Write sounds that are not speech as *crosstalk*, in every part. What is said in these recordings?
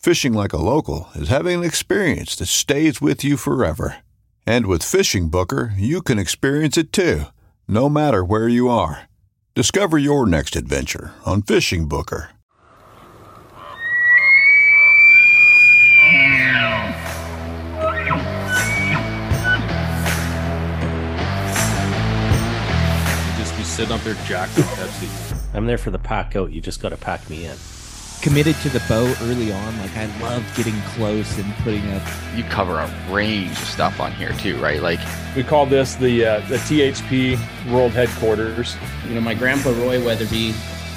Fishing like a local is having an experience that stays with you forever. And with Fishing Booker, you can experience it too, no matter where you are. Discover your next adventure on Fishing Booker. You just be sitting up there jacked with Pepsi. I'm there for the pack out. You just got to pack me in. Committed to the bow early on. Like I love getting close and putting up. you cover a range of stuff on here too, right? Like We call this the uh, the THP World Headquarters. You know, my grandpa Roy Weatherby,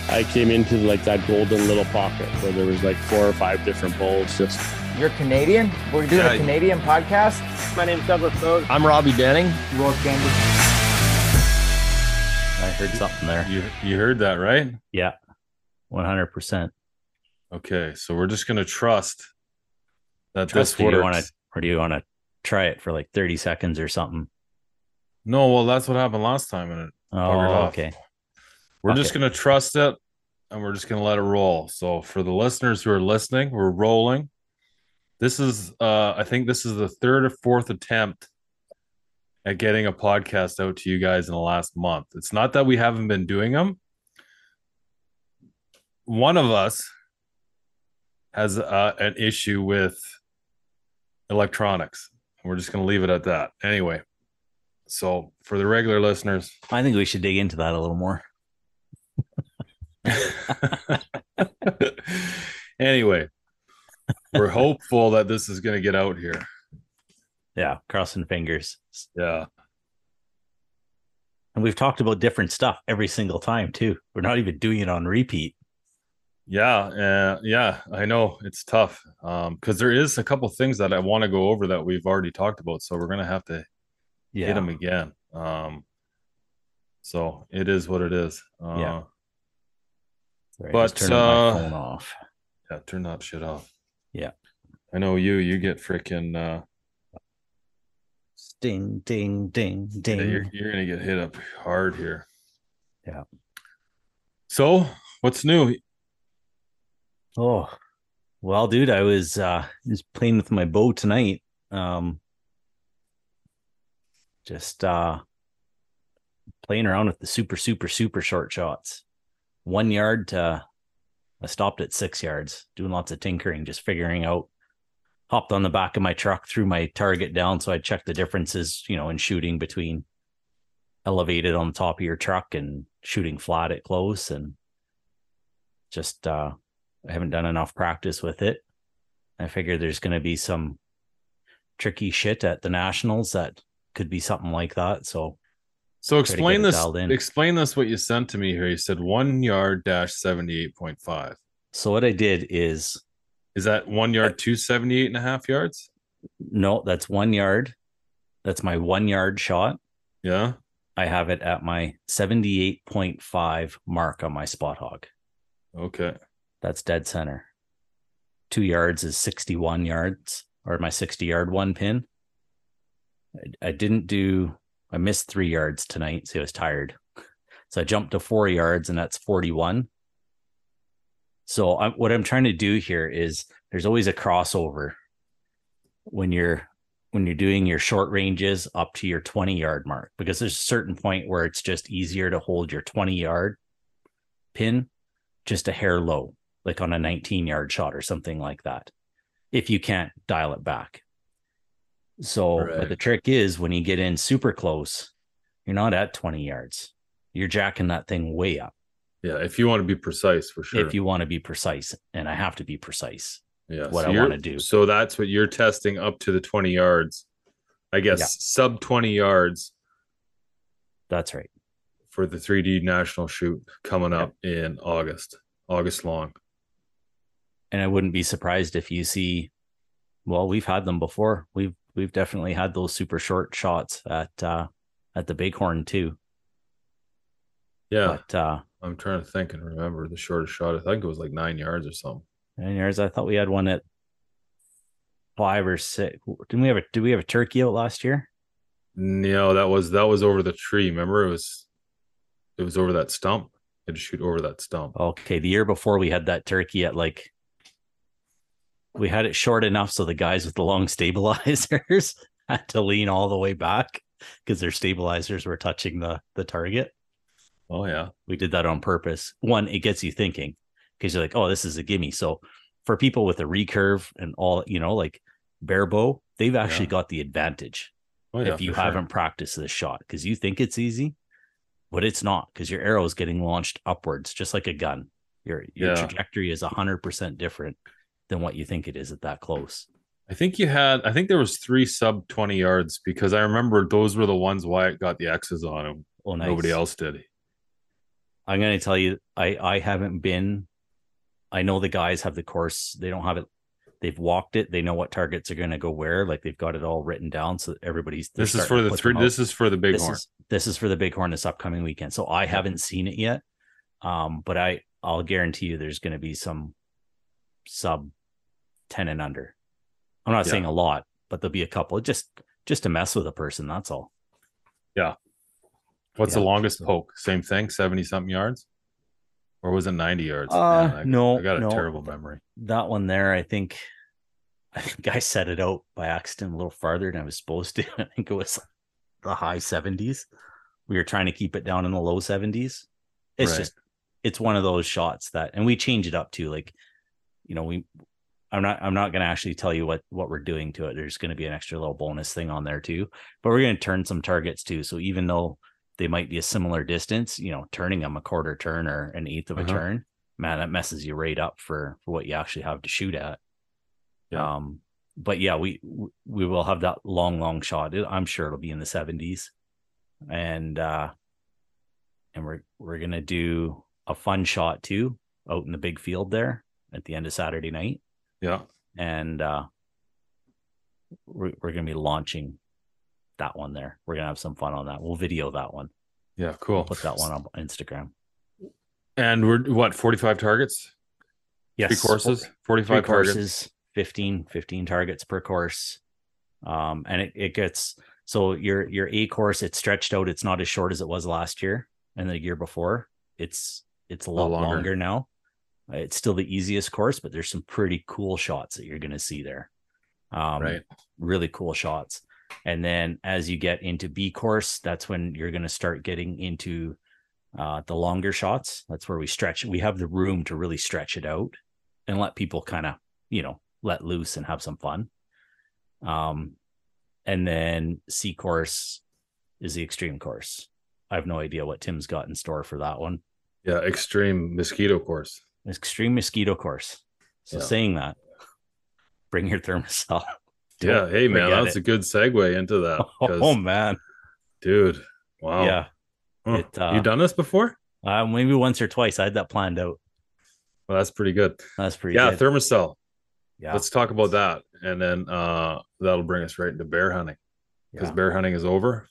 I came into like that golden little pocket where there was like four or five different bowls. Just You're Canadian? We're doing a Canadian podcast? my name's Douglas Bode. I'm Robbie Denning. Roy Candy. I heard something there. You you heard that right? Yeah, 100%. Okay, so we're just gonna trust that Trust this do you works. want to, or do you want to try it for like 30 seconds or something? No, well, that's what happened last time, and it Oh, okay. We're just gonna trust it, and we're just gonna let it roll. So for the listeners who are listening, we're rolling. This is, uh, I think this is the third or fourth attempt at getting a podcast out to you guys in the last month. It's not that we haven't been doing them. One of us has uh, an issue with electronics. We're just going to leave it at that. Anyway, so for the regular listeners, I think we should dig into that a little more. *laughs* anyway, we're hopeful that this is going to get out here. Yeah, crossing fingers. Yeah. And we've talked about different stuff every single time too. We're not even doing it on repeat. Yeah, uh, yeah, I know it's tough um, because there is a couple things that I want to go over that we've already talked about, so we're gonna have to hit them again. Um, so it is what it is. Uh, Yeah. Sorry, But, turn uh, phone off. yeah, turn that shit off. Yeah. I know you. You get freaking. Uh, Ding, ding, ding, ding. yeah, you're you're gonna get hit up hard here. Yeah. So what's new? Oh, well, dude, I was uh just playing with my bow tonight. Um just uh playing around with the super, super, super short shots. One yard to I stopped at six yards, doing lots of tinkering, just figuring out. Hopped on the back of my truck, threw my target down, so I checked the differences, you know, in shooting between elevated on the top of your truck and shooting flat at close, and just uh I haven't done enough practice with it. I figure there's going to be some tricky shit at the nationals that could be something like that. So So explain this. Explain this. What you sent to me here. You said one yard dash seventy eight point five. so what I did is Is that one yard two seventy eight and a half yards? no, that's one yard. That's my one yard shot. Yeah. I have it at my 78.5 mark on my Spot Hogg. Okay. That's dead center. Two yards is 61 yards, or my 60 yard one pin. I, I didn't do. I missed three yards tonight, so I was tired. *laughs* So I jumped to four yards, and that's forty-one. So I, what I'm trying to do here is there's always a crossover when you're when you're doing your short ranges up to your 20 yard mark because there's a certain point where it's just easier to hold your 20 yard pin just a hair low like on a 19 yard shot or something like that if you can't dial it back so Right. but the trick is when you get in super close you're not at 20 yards you're jacking that thing way up Yeah, if you want to be precise for sure. if you want to be precise and i have to be precise yeah, what so I wanna do. So that's what you're testing up to the 20 yards. I guess Yeah. sub 20 yards that's right for the 3D national shoot coming up in August. August long. And I wouldn't be surprised if you see. Well, we've had them before. We've we've definitely had those super short shots at uh, at the Bighorn too. Yeah, But uh, I'm trying to think and remember the shortest shot. I think it was like nine yards or something. nine yards. I thought we had one at five or six. Didn't we have a? Did we have a turkey out last year? No, that was that was over the tree. Remember, it was it was over that stump. You had to shoot over that stump. Okay, the year before we had that turkey at like. We had it short enough so the guys with the long *laughs* stabilizers *laughs* had to lean all the way back because their stabilizers were touching the the target. Oh yeah, we did that on purpose. One, it gets you thinking because you're like, oh, this is a gimme. So for people with a recurve and all, you know, like bare bow, they've actually Yeah. got the advantage oh yeah. if you haven't practiced this shot because you think it's easy, but it's not because your arrow is getting launched upwards, just like a gun. Your your Yeah. trajectory is hundred percent different than what you think it is at that close. I think you had. I think there was three sub 20 yards because I remember those were the ones Wyatt got the X's on him. Oh, nice. Nobody else did. I'm going to tell you, I I haven't been. I know the guys have the course. They don't have it. They've walked it. They know what targets are going to go where. Like they've got it all written down, so everybody's. This is for the three. This is for the this bighorn. is this is for the bighorn this upcoming weekend. So I haven't seen it yet, um, but I I'll guarantee you there's going to be some sub ten and under. I'm not Yeah. saying a lot, but there'll be a couple just just to mess with a person. That's all. Yeah. What's yeah. the longest poke? Same thing, 70 something yards? Or was it 90 yards? Uh, Man, I, no, I got a no. terrible memory. that one there, I think, *laughs* I think I set it out by accident a little farther than I was supposed to. *laughs* I think it was the high seventies. We were trying to keep it down in the low seventies. It's Right. just, it's one of those shots that, and we change it up too. Like, you know, we, I'm not, I'm not going to actually tell you what what we're doing to it. There's going to be an extra little bonus thing on there too, but we're going to turn some targets too. So even though they might be a similar distance, you know, turning them a quarter turn or an eighth of a Uh-huh. turn, man, that messes you right up for for what you actually have to shoot at. Yeah. Um, but yeah, we we will have that long, long shot. I'm sure it'll be in the 70s, and uh, and we're we're gonna do a fun shot too out in the big field there at the end of Saturday night, Yeah. and uh, we're we're gonna be launching that one there. We're gonna have some fun on that. We'll video that one. Yeah. Cool. put that one on Instagram. And we're what, 45 targets? Yes, Three courses? Three 45 targets. courses, 15, 15 targets per course. Um, and it, it gets so your your A course, it's stretched out. It's not as short as it was last year and the year before. It's it's a lot longer. longer. now. Uh, It's still the easiest course, but there's some pretty cool shots that you're gonna see there. Um, Right. really cool shots. And then as you get into B course, that's when you're going to start getting into uh, the longer shots. That's where we stretch. We have the room to really stretch it out and let people kind of, you know, let loose and have some fun. Um, and then C course is the extreme course. I have no idea what Tim's got in store for that one. Yeah. Extreme mosquito course. Extreme mosquito course. So Yeah. saying that, bring your Thermacell. *laughs* Yeah. Hey, man, that's it. a good segue into that. *laughs* Oh man, dude. Wow. yeah. Huh. it, uh, you done this before? Uh, maybe once or twice. I had that planned out. Well, that's pretty good. That's pretty yeah. good. Thermacell. yeah. Let's talk about that. And then uh that'll bring us right into bear hunting because yeah. bear hunting is over.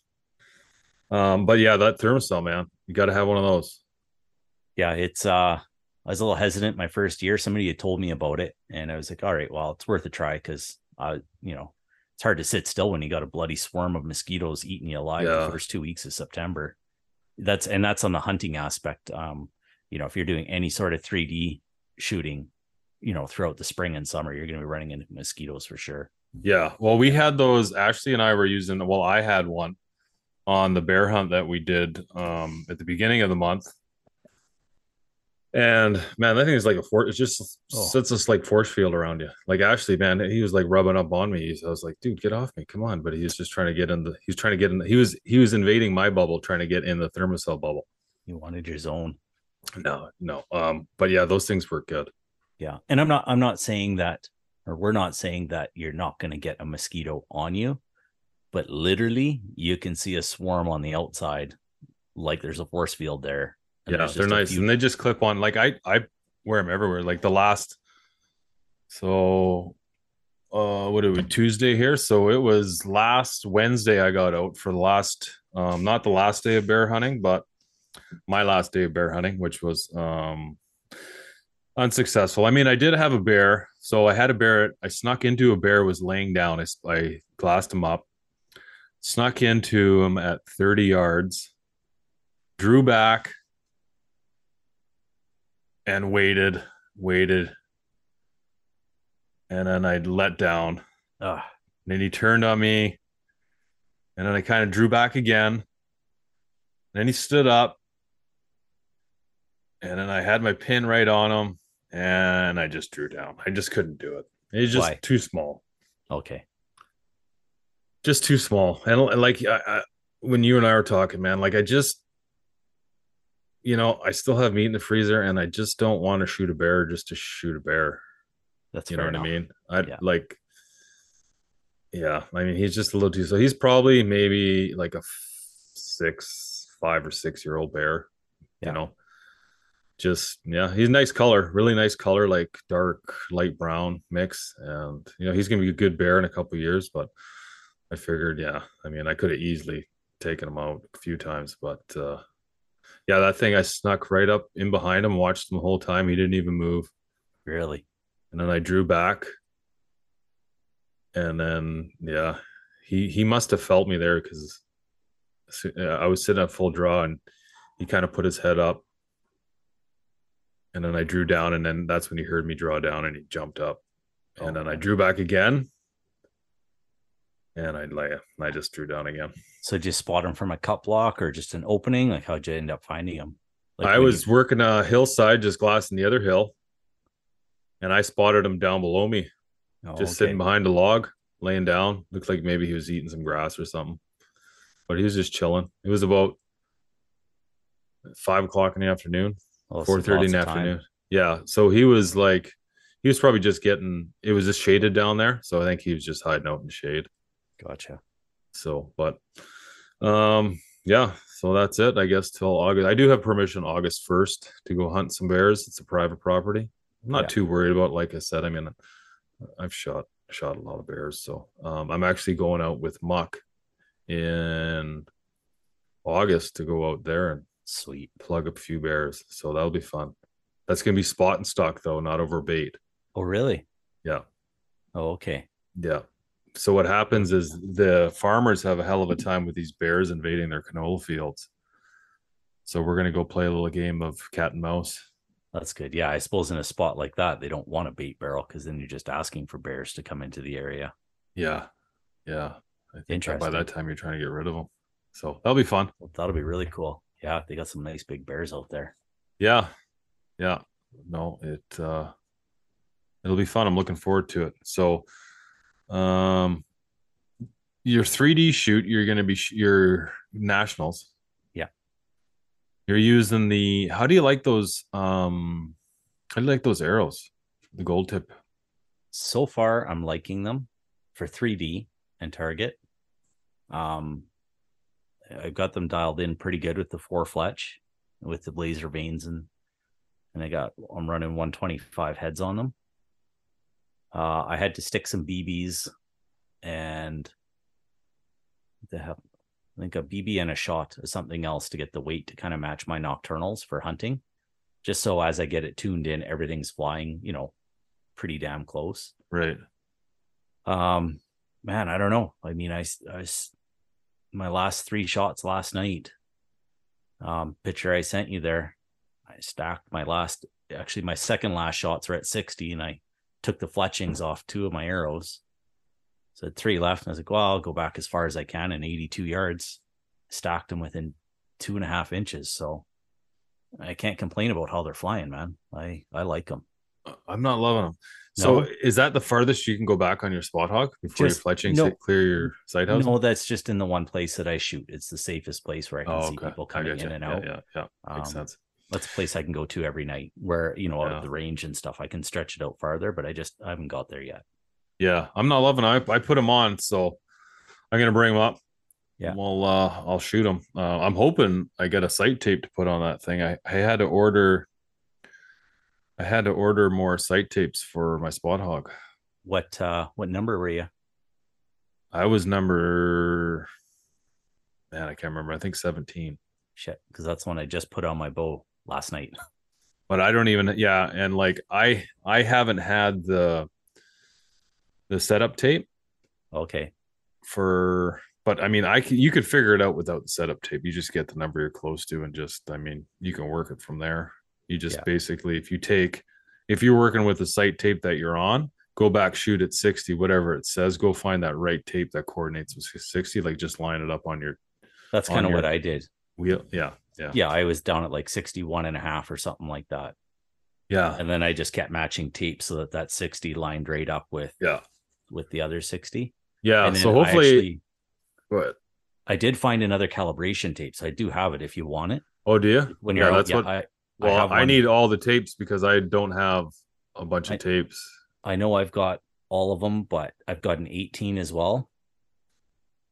Um, but yeah, that Thermacell, man, you got to have one of those. yeah, it's uh I was a little hesitant my first year. Somebody had told me about it, and I was like, all right, well, it's worth a try because I, you know, it's hard to sit still when you got a bloody swarm of mosquitoes eating you alive Yeah. the first two weeks of September. That's and that's on the hunting aspect. Um, you know, if you're doing any sort of 3D shooting, you know, throughout the spring and summer, you're going to be running into mosquitoes for sure. Yeah. Well, we had those. Ashley and I were using. Well, I had one on the bear hunt that we did um, at the beginning of the month. And man, that thing is like a force. It just Oh. sits this like force field around you. Like Ashley, man, he was like rubbing up on me. I was like, dude, get off me, come on. But he was just trying to get in the. He was trying to get in. The, he was he was invading my bubble, trying to get in the Thermacell bubble. You wanted your zone. No, no. Um, but yeah, those things were good. Yeah. And I'm not I'm not saying that or we're not saying that you're not going to get a mosquito on you, but literally you can see a swarm on the outside like there's a force field there. And yeah, they're nice, few- and they just clip on. Like I, I wear them everywhere. Like the last, so, uh, what did we Tuesday here? So it was last Wednesday. I got out for the last, um, not the last day of bear hunting, but my last day of bear hunting, which was um unsuccessful. I mean, I did have a bear, so I had a bear. I snuck into a bear was laying down. I, I glassed him up, snuck into him at 30 yards, drew back, and waited, waited. And then I let down. Ugh. And then he turned on me. And then I kind of drew back again. And then he stood up. And then I had my pin right on him. And I just drew down. I just couldn't do it. It's just Why? too small. okay. Just too small. And like I, I, when you and I were talking, man, like I just, you know, I still have meat in the freezer and I just don't want to shoot a bear just to shoot a bear. That's You know what I mean? I Yeah. like, yeah. I mean, he's just a little too. So he's probably maybe like a six, five or six year old bear. Yeah. You know, just yeah, he's nice color, really nice color, like dark light brown mix, and you know he's gonna be a good bear in a couple years. But I figured, yeah, I mean, I could have easily taken him out a few times, but uh yeah, that thing I snuck right up in behind him, watched him the whole time. He didn't even move. Really? and then I drew back, and then yeah, he he must have felt me there because I was sitting at full draw, and he kind of put his head up, and then I drew down, and then that's when he heard me draw down, and he jumped up, and oh, then I drew back again, and I lay, I just drew down again. So did you spot him from a cut block or just an opening? Like how'd you end up finding him? Like I was you- working a hillside, just glassing the other hill, and I spotted him down below me. Oh, just okay. sitting behind a log, laying down. Looked like maybe he was eating some grass or something, but he was just chilling. It was about five o'clock in the afternoon, Oh, four thirty in the of time. afternoon. Yeah, so he was like, he was probably just getting. It was just shaded down there, so I think he was just hiding out in the shade. Gotcha. So, but, um, yeah. So that's it, I guess. Till August, I do have permission August first to go hunt some bears. It's a private property. I'm not Yeah. too worried about. Like I said, I mean, I've shot shot a lot of bears, so um, I'm actually going out with Muck in August to go out there and Sweet. plug up a few bears. So that'll be fun. That's gonna be spot and stock though, not over bait. Oh really? Yeah. Oh, okay. Yeah. So what happens is the farmers have a hell of a time with these bears invading their canola fields. So we're gonna go play a little game of cat and mouse. That's good. Yeah, I suppose in a spot like that, they don't want a bait barrel because then you're just asking for bears to come into the area. Yeah, yeah. I think that by that time you're trying to get rid of them. So that'll be fun. Well, that'll be really cool. Yeah, they got some nice big bears out there. Yeah, yeah. No, it uh, it'll be fun. I'm looking forward to it. So, um, your 3D shoot, you're gonna be sh- your nationals. Yeah. You're using the. How do you like those? Um, how do you like those arrows? The gold tip. So far, I'm liking them for 3D and target. Um, I've got them dialed in pretty good with the four fletch, with the laser vanes, and and I got I'm running 125 heads on them. Uh, I had to stick some BBs and they have I think a BB and a shot or something else to get the weight to kind of match my Nockturnals for hunting. Just so as I get it tuned in, everything's flying, you know, pretty damn close. Right. Um, man, I don't know. I mean, I, I my last three shots last night. Um, picture I sent you there. I stacked my last, actually, my second last shots were at 60, and I took the fletchings off two of my arrows. So three left, and I was like, well, I'll go back as far as I can in 82 yards. Stacked them within two and a half inches. So I can't complain about how they're flying, man. I I like them. I'm not loving them. So No. is that the farthest you can go back on your Spot Hogg before Just- your fletchings no. clear your sight house? No, that's just in the one place that I shoot. It's the safest place where I can Oh, see okay. people coming in and Yeah, out. Yeah, yeah, makes Um, sense. That's a place I can go to every night where, you know, out Yeah. of the range and stuff. I can stretch it out farther, but I just I haven't got there yet. Yeah, I'm not loving. I I put them on, so I'm gonna bring them up. Yeah. Well, uh, I'll shoot them. Uh, I'm hoping I get a sight tape to put on that thing. I I had to order. I had to order more sight tapes for my Spot Hogg. What uh what number were you? I was number. Man, I can't remember. I think 17. Shit, because that's one I just put on my bow last night. but I don't even yeah, and like I I haven't had the the setup tape Okay. for but I mean I can you could figure it out without the setup tape. You just get the number you're close to and just I mean you can work it from there. You just Yeah. basically if you take if you're working with the site tape that you're on, go back shoot at 60 whatever it says, go find that right tape that coordinates with 60 like just line it up on your That's kind of what I did. wheel. Yeah. Yeah. Yeah, I was down at like 61 and a half or something like that. Yeah. And then I just kept matching tape so that that 60 lined right up with Yeah. with the other 60. Yeah. and So hopefully What? I did find another calibration tape, so I do have it if you want it. Oh, do you? When you're out, that's yeah, what- I, I Well, have I, need all the tapes because I don't have a bunch of I- tapes. I know I've got all of them, but I've got an 18 as well.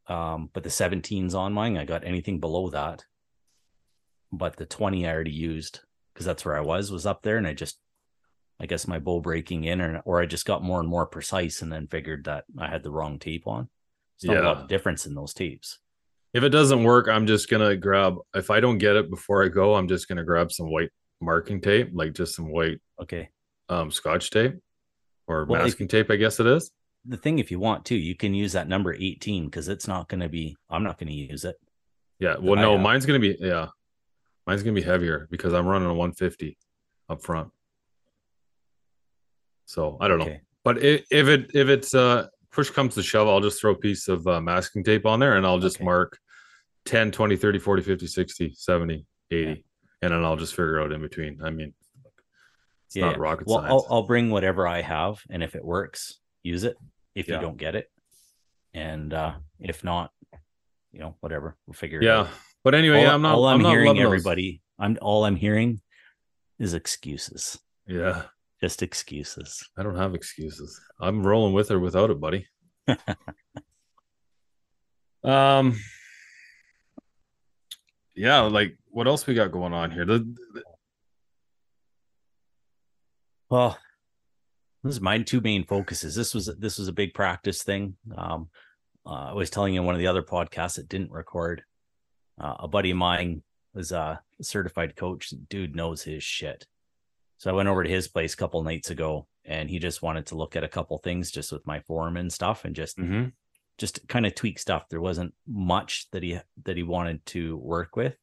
Um, but the 17's on mine. I got anything below that. But the 20 I already used because that's where I was, was up there. And I just, I guess my bow breaking in, or, or I just got more and more precise and then figured that I had the wrong tape on. It's not a lot Yeah. of difference in those tapes. If it doesn't work, I'm just gonna grab. If I don't get it before I go, I'm just gonna grab some white marking tape, like just some white Okay. um scotch tape or Well, if- masking tape. I guess it is. The thing, if you want to, you can use that number 18 because it's not going to be, I'm not going to use it. Yeah. Well, I no, mine's gonna be yeah, mine's gonna be heavier because I'm running a 150 up front. So I don't know. But i if it if it's uh push comes to shove, I'll just throw a piece of uh, masking tape on there and I'll just Okay. mark 10, 20, 30, 40, 50, 60, 70, 80. And then I'll just figure out in between. I mean, it's Yeah, not rocket well, science. I'll, I'll bring whatever I have, and if it works, use it. If Yeah. you don't get it, and uh if not, you know, whatever, we'll figure it yeah. out. But anyway, all, I'm not. all I'm, I'm not hearing, everybody, I'm all I'm hearing is excuses, Yeah. just excuses. I don't have excuses. I'm rolling with or without it, buddy. *laughs* um yeah, like what else we got going on here? The, the- Well, this is my two main focuses. This was this was a big practice thing. Um, uh, I was telling you in one of the other podcasts that didn't record. Uh, a buddy of mine was a certified coach. Dude knows his shit. So I went over to his place a couple nights ago, and he just wanted to look at a couple things just with my form and stuff, and just Mhm. just kind of tweak stuff. There wasn't much that he that he wanted to work with.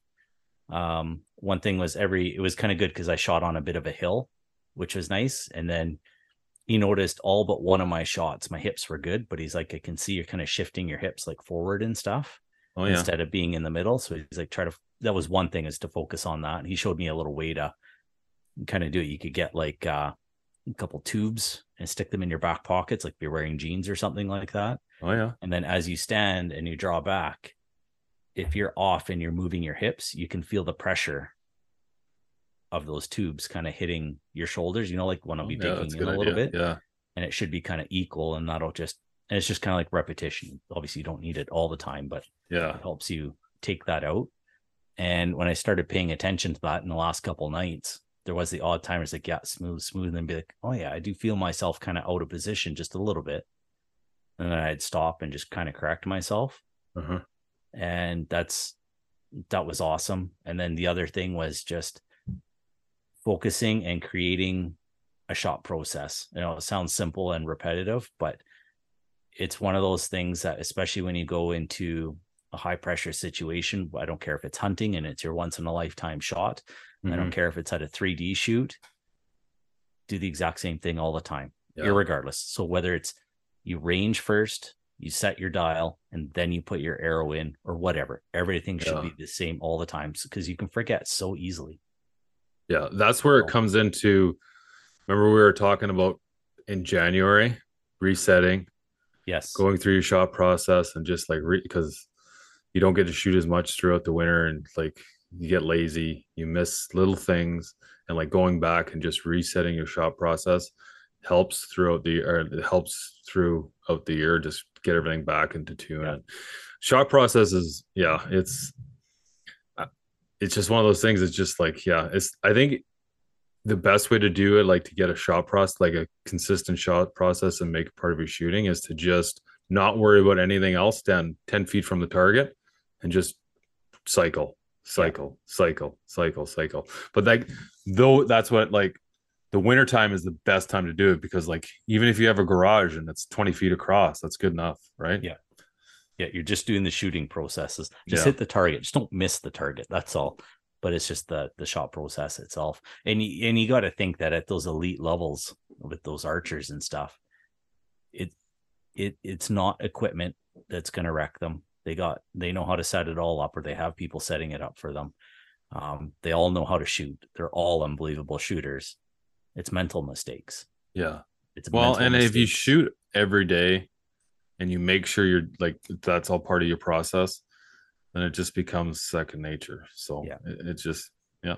Um, one thing was every it was kind of good because I shot on a bit of a hill, which was nice. And then he noticed all but one of my shots, my hips were good, but he's like, I can see you're kind of shifting your hips like forward and stuff Oh yeah. instead of being in the middle. So he's like, try to that was one thing is to focus on that. He showed me a little way to kind of do it. You could get like uh, a couple tubes and stick them in your back pockets, like you're wearing jeans or something like that. Oh yeah. And then as you stand and you draw back, if you're off and you're moving your hips, you can feel the pressure of those tubes kind of hitting your shoulders, you know, like when I'll be Oh, yeah, digging in a little idea. bit. Yeah. And it should be kind of equal and that'll just and it's just kind of like repetition. Obviously, you don't need it all the time, but Yeah. it helps you take that out. And when I started paying attention to that in the last couple nights, there was the odd timers like, yeah, smooth, smooth, and be like, oh yeah, I do feel myself kind of out of position just a little bit. And then I'd stop and just kind of correct myself. Uh-huh. And that's that was awesome. And then the other thing was just focusing and creating a shot process. You know, it sounds simple and repetitive, but it's one of those things that, especially when you go into a high pressure situation, I don't care if it's hunting and it's your once in a lifetime shot. I don't Mhm. care if it's at a 3D shoot. Do the exact same thing all the time, Yeah. irregardless. So whether it's you range first, you set your dial, and then you put your arrow in, or whatever, everything should Yeah. be the same all the time because you can forget so easily. Yeah, that's where it comes into. Remember, we were talking about in January resetting, Yes. going through your shot process, and just like because you don't get to shoot as much throughout the winter, and like you get lazy, you miss little things, and like going back and just resetting your shot process helps throughout the or it helps throughout the year. Just get everything back into tune. Yeah. And shot process is yeah, it's uh, it's just one of those things. It's just like yeah, it's I think the best way to do it, like to get a shot process, like a consistent shot process and make part of your shooting, is to just not worry about anything else down 10 feet from the target and just cycle, cycle, cycle, cycle, cycle. But like, though, that's what like the winter time is the best time to do it because, like, even if you have a garage and it's 20 feet across, that's good enough, right? Yeah. Yeah, you're just doing the shooting processes. Just Yeah. hit the target. Just don't miss the target. That's all. But it's just the the shot process itself. And you, and you got to think that at those elite levels with those archers and stuff, it it it's not equipment that's going to wreck them. They got they know how to set it all up, or they have people setting it up for them. Um, they all know how to shoot. They're all unbelievable shooters. It's mental mistakes. Yeah. It's well and if you shoot every day and you make sure you're like that's all part of your process then it just becomes second nature. So Yeah. it, it just yeah.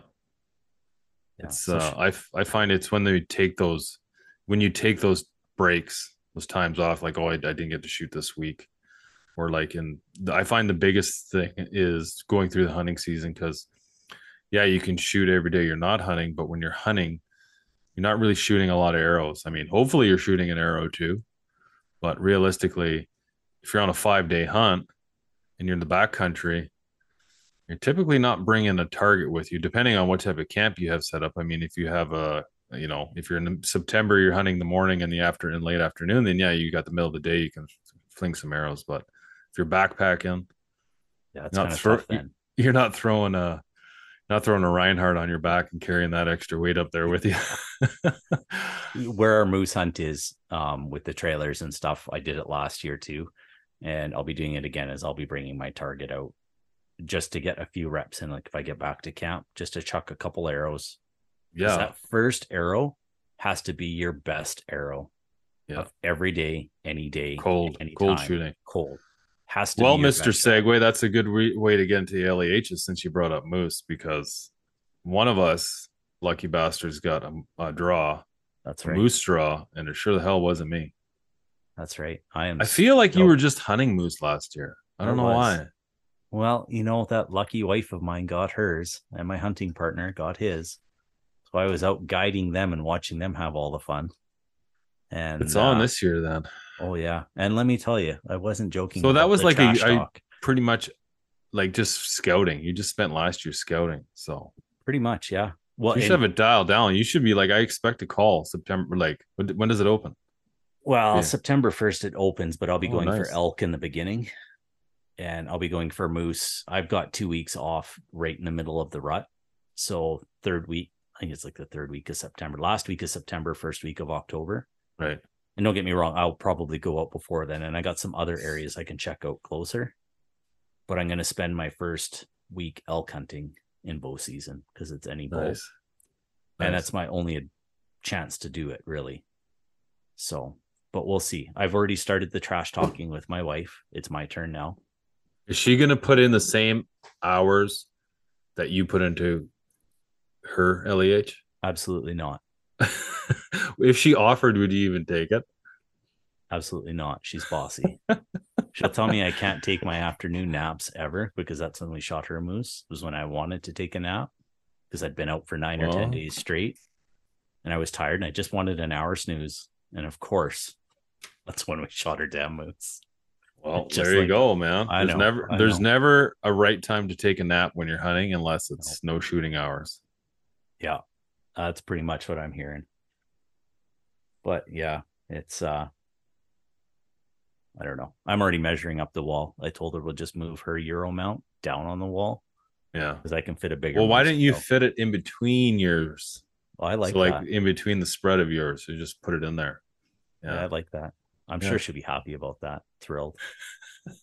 Yeah, it's so uh I, I find it's when they take those when you take those breaks those times off like oh I, I didn't get to shoot this week or like in i find the biggest thing is going through the hunting season because yeah you can shoot every day you're not hunting but when you're hunting you're not really shooting a lot of arrows. I mean hopefully you're shooting an arrow too but realistically if you're on a five day hunt and you're in the back country you're typically not bringing a target with you depending on what type of camp you have set up i mean if you have a you know if you're in september you're hunting the morning and the after and late afternoon then yeah you got the middle of the day you can fling some arrows but if you're backpacking yeah, it's not throw- tough then. *laughs* you're not throwing a not throwing a Rinehart on your back and carrying that extra weight up there with you. *laughs* where our moose hunt is um with the trailers and stuff i did it last year too and i'll be doing it again as i'll be bringing my target out just to get a few reps in like if i get back to camp just to chuck a couple arrows. yeah, that first arrow has to be your best arrow Yeah. of every day any day cold, any cold time. shooting. cold has to Well, Mr. Segway, that's a good re- way to get into the LEHs since you brought up Moose because one of us lucky bastards got a, a draw, that's right moose draw, and it sure the hell wasn't me. That's right i am I feel like you were just hunting moose last year. I don't I know why. Well, you know, that lucky wife of mine got hers, and my hunting partner got his. So I was out guiding them and watching them have all the fun. And It's on uh, this year then. Oh yeah, and let me tell you, I wasn't joking. So that was like a- I-. Pretty much like just scouting. You just spent last year scouting. So pretty much, yeah. Well, you should and- have it dialed down. You should be like, I expect a call September. Like, when does it open? Well, Yeah. September 1st it opens, but I'll be Oh, going nice. for elk in the beginning and I'll be going for moose. I've got two weeks off right in the middle of the rut. So, third week, I think it's like the third week of September, last week of September, first week of October. Right. And don't get me wrong, I'll probably go out before then. And I got some other areas I can check out closer. But I'm going to spend my first week elk hunting in bow season because it's any bow Nice. and Nice. that's my only chance to do it really so but we'll see. I've already started the trash talking with my wife. It's my turn now. Is she going to put in the same hours that you put into her LEH? absolutely not. *laughs* If she offered, would you even take it? absolutely not. She's bossy. She'll tell me i can't take my afternoon naps ever because that's when we shot her a moose was when i wanted to take a nap because i'd been out for nine or ten days straight and i was tired and i just wanted an hour snooze and of course *laughs* that's when we shot her damn moose Well, Just there you like- go, man. I There's know, never I there's know. never a right time to take a nap when you're hunting unless it's no shooting hours. yeah that's pretty much what i'm hearing but yeah it's uh I don't know. I'm already measuring up the wall. I told her we'll just move her Euro mount down on the wall Yeah. because I can fit a bigger. Well, why didn't you fit it in between yours? Well, I like so like in between the spread of yours, so just put it in there. Yeah. I like that. I'm Yeah. sure she'll be happy about that. Thrilled. *laughs*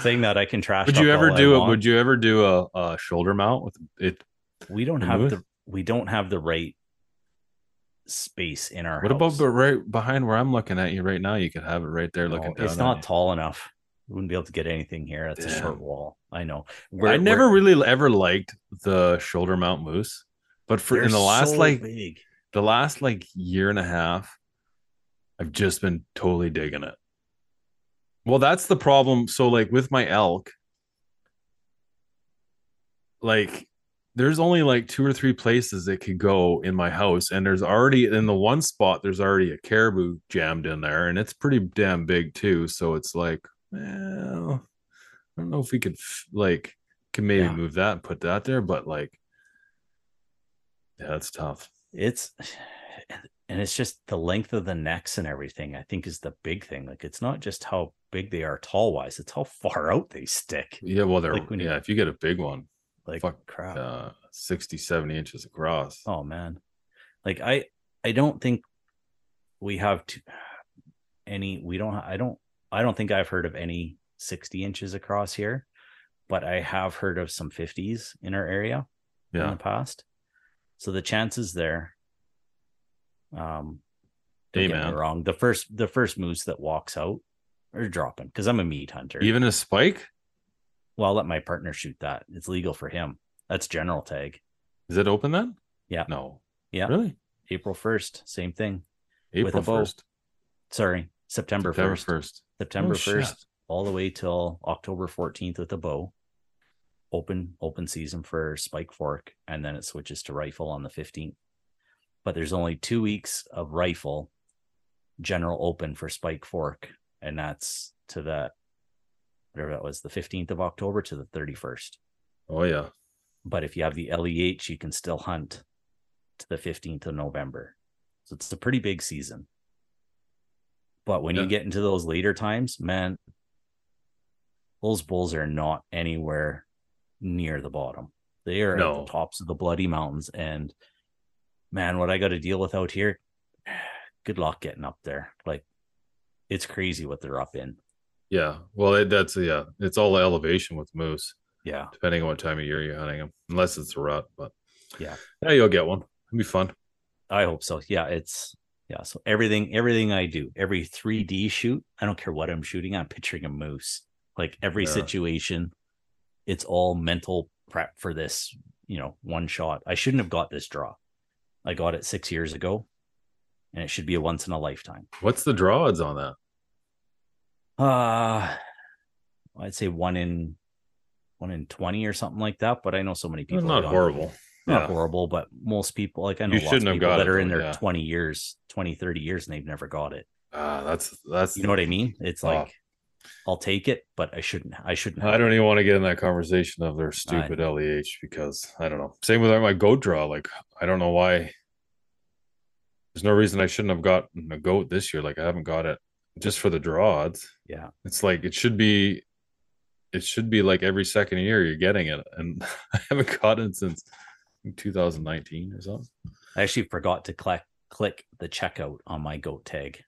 Saying that, I can trash. would you ever do it? Would you ever do a, a shoulder mount with it? We don't have moose? the we don't have the right space in our What about house. but right behind where I'm looking at you right now? You could have it right there No, looking it's not you. tall enough. We wouldn't be able to get anything here. It's a short wall. I know. I We're- never we're- really ever liked the shoulder mount moose, but for in the last so like big. the last like year and a half, I've just been totally digging it. Well, that's the problem. So, like with my elk, like there's only like two or three places it could go in my house, and there's already in the one spot there's already a caribou jammed in there, and it's pretty damn big too. So it's like, well, I don't know if we could like can maybe Yeah. move that and put that there, but like, yeah, that's tough. It's *sighs* and it's just the length of the necks and everything. I think is the big thing. Like it's not just how big they are tall wise; it's how far *laughs* out they stick. Yeah, well, they're Like when you- yeah. If you get a big one, Like Fuck, crap. uh 60 70 inches across Oh man. Like I I don't think we have to *sighs* any we don't I don't I don't think I've heard of any 60 inches across here, but I have heard of some 50s in our area in the past. So the chances there um don't Hey, get me man. wrong. The first the first moose that walks out are dropping because I'm a meat hunter. even a spike well, I'll let my partner shoot that. It's legal for him. That's general tag. is it open then Yeah. no Yeah. really April 1st, same thing. april a 1st sorry, September september 1st. 1st September Oh, shit. 1st all the way till October 14th with a bow. Open open season for spike fork and then it switches to rifle on the 15th. But there's only 2 weeks of rifle general open for spike fork and that's to that whatever that was the 15th of October to the 31st. oh yeah But if you have the LEH you can still hunt to the 15th of November. So it's a pretty big season. But when Yeah. you get into those later times, man, those bulls are not anywhere near the bottom. They are at the tops of the bloody mountains. And man, what I got to deal with out here, *sighs* good luck getting up there. Like it's crazy what they're up in. yeah well it, that's yeah it's all elevation with moose Yeah. depending on what time of year you're hunting them unless it's a rut but Yeah. yeah you'll get one it'll be fun I hope so. Yeah, it's yeah. So everything, everything I do, every 3D shoot, I don't care what I'm shooting. I'm picturing a moose. Like every Yeah. situation, it's all mental prep for this. You know, one shot. I shouldn't have got this draw. I got it six years ago, and it should be a once in a lifetime. what's the draw odds on that Uh I'd say one in one in twenty or something like that. But I know so many It's people. not have gone- horrible not Yeah. horrible, but most people like I know You lots shouldn't of have people got that it, are in their yeah. 20 years, 20, 30 years, and they've never got it. ah that's that's You know what I mean? It's Oh. like I'll take it, but I shouldn't. I shouldn't. I don't it. even want to get in that conversation of their stupid LEH because I don't know. Same with my goat draw. Like I don't know why. There's no reason I shouldn't have gotten a goat this year. Like I haven't got it just for the draw odds. Yeah, It's like it should be. It should be like every second year you're getting it, and *laughs* I haven't got it since 2019 or something. I actually forgot to click click the checkout on my goat tag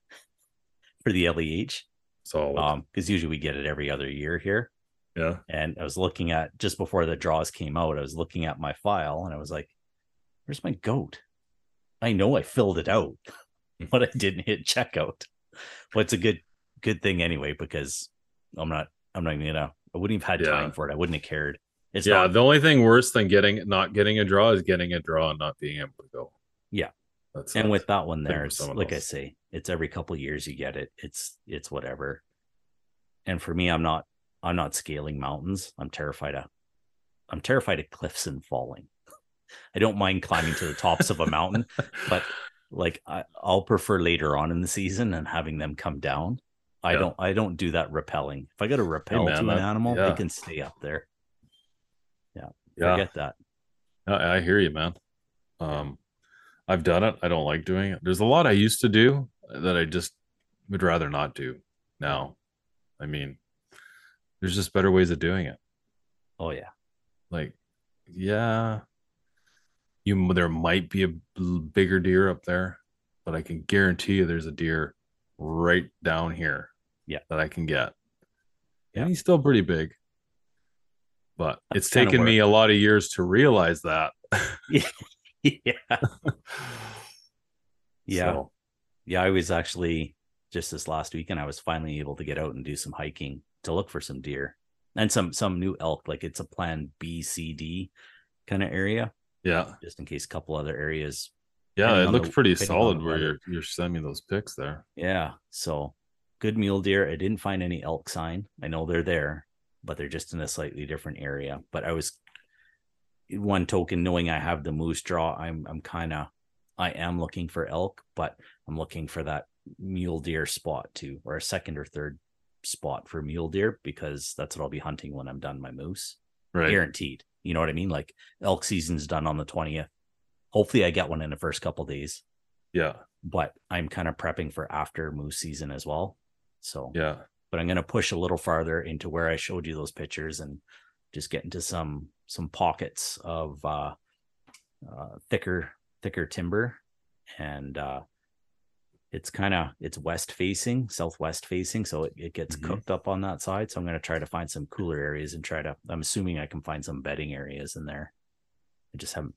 *laughs* for the LEH. So Um, because usually we get it every other year here. yeah, And I was looking at just before the draws came out, I was looking at my file and I was like, "Where's my goat?" I know I filled it out, *laughs* but I didn't hit checkout. But it's a good good thing anyway because I'm not I'm not gonna I wouldn't have had Yeah. time for it. I wouldn't have cared. It's yeah. not The only thing worse than getting not getting a draw is getting a draw and not being able to go. Yeah. That's and with that one Same there for it's like i say it's every couple of years you get it it's it's whatever and for me i'm not i'm not scaling mountains i'm terrified of i'm terrified of cliffs and falling *laughs* i don't mind climbing to the tops of a mountain but like I, i'll prefer later on in the season and having them come down i Yeah. don't i don't do that rappelling if i got to rappel man, to an animal yeah. they can stay up there yeah. forget that I, I hear you, man. Um, I've done it. I don't like doing it. There's a lot I used to do that I just would rather not do. now. I mean, there's just better ways of doing it. Oh yeah. Like, yeah, you there might be a bigger deer up there, but I can guarantee you there's a deer right down here. Yeah. that I can get. Yeah. And he's still pretty big. But That's it's taken me a lot of years to realize that. yeah. *laughs* *laughs* Yeah. So, Yeah, I was actually just this last weekend. I was finally able to get out and do some hiking to look for some deer and some some new elk. Like it's a plan B, C, D kind of area, yeah. just in case a couple other areas. Yeah, it looks the- pretty solid where you're you're sending me those pics there. Yeah, so good mule deer. I didn't find any elk sign. I know they're there, but they're just in a slightly different area. But I was one token knowing I have the moose draw. I'm I'm kind of I am looking for elk, but I'm looking for that mule deer spot too, or a second or third spot for mule deer because that's what I'll be hunting when I'm done my moose. Right. Guaranteed. You know what I mean? Like elk season's done on the 20th. Hopefully I get one in the first couple days, Yeah. but I'm kind of prepping for after moose season as well. So Yeah. but I'm going to push a little farther into where I showed you those pictures and just get into some some pockets of uh, uh thicker thicker timber and uh it's kind of it's west facing southwest facing so it, it gets Mhm. cooked up on that side so i'm going to try to find some cooler areas and try to i'm assuming i can find some bedding areas in there i just haven't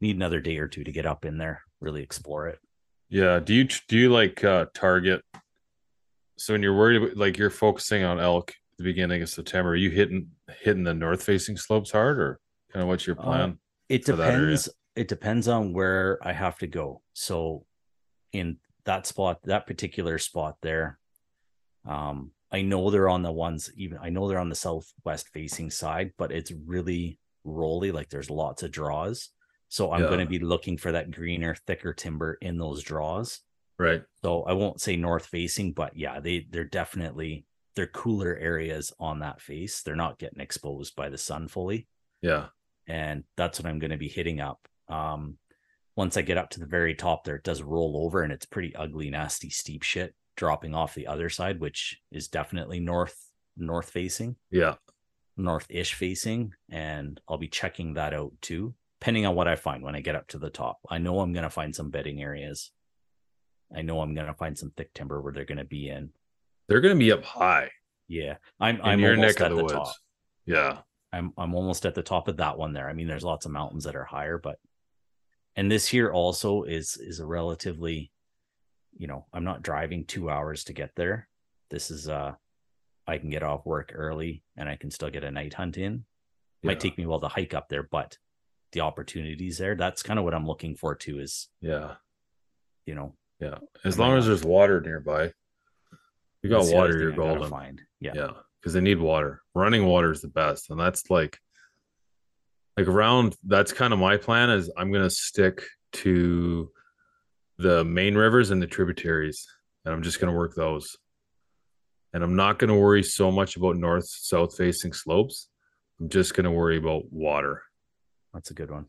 need another day or two to get up in there really explore it Yeah. Do you do you like uh target? So when you're worried about like you're focusing on elk the beginning of September, are you hitting hitting the north facing slopes hard or kind of what's your Uh, plan? it that area? depends it depends on where i have to go so in that spot that particular spot there um i know they're on the ones even i know they're on the southwest facing side but it's really rolly like there's lots of draws so i'm Yeah. going to be looking for that greener thicker timber in those draws right. so i won't say north facing but yeah they they're definitely they're cooler areas on that face they're not getting exposed by the sun fully Yeah. and that's what I'm going to be hitting up. Um, once I get up to the very top there, it does roll over and it's pretty ugly, nasty, steep shit dropping off the other side, which is definitely north, north facing, Yeah. north-ish facing. And I'll be checking that out too, depending on what I find when I get up to the top. I know I'm going to find some bedding areas. I know I'm going to find some thick timber where they're going to be in. They're gonna be up high Yeah. I'm, in I'm your almost neck of at the, the woods. top. Yeah. I'm I'm almost at the top of that one there. I mean, there's lots of mountains that are higher, but and this here also is is a relatively, you know, I'm not driving two hours to get there. This is uh I can get off work early and I can still get a night hunt in. Might take me a while to hike up there, but the opportunities there, that's kind of what I'm looking for too, is Yeah. you know, Yeah. As long as there's water nearby. You got water, you're golden. Find. Yeah. Yeah, because they need water. Running water is the best, and that's like, like around. That's kind of my plan. Is I'm gonna stick to the main rivers and the tributaries, and I'm just gonna work those. And I'm not gonna worry so much about north south facing slopes. I'm just gonna worry about water. That's a good one.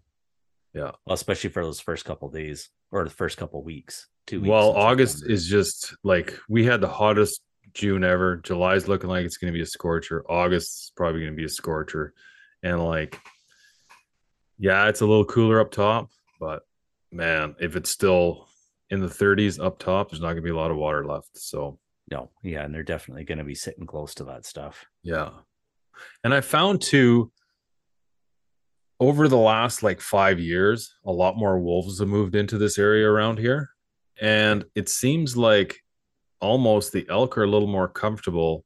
Yeah. Well, especially for those first couple days or the first couple weeks. Two weeks. Well, August September. is just like we had the hottest June ever. July's looking like it's going to be a scorcher. August is probably going to be a scorcher. And like, yeah, it's a little cooler up top, but man, if it's still in the 30s up top, there's not going to be a lot of water left. So, No, yeah, and they're definitely going to be sitting close to that stuff. yeah. And I found too, over the last like five years, a lot more wolves have moved into this area around here. And it seems like almost the elk are a little more comfortable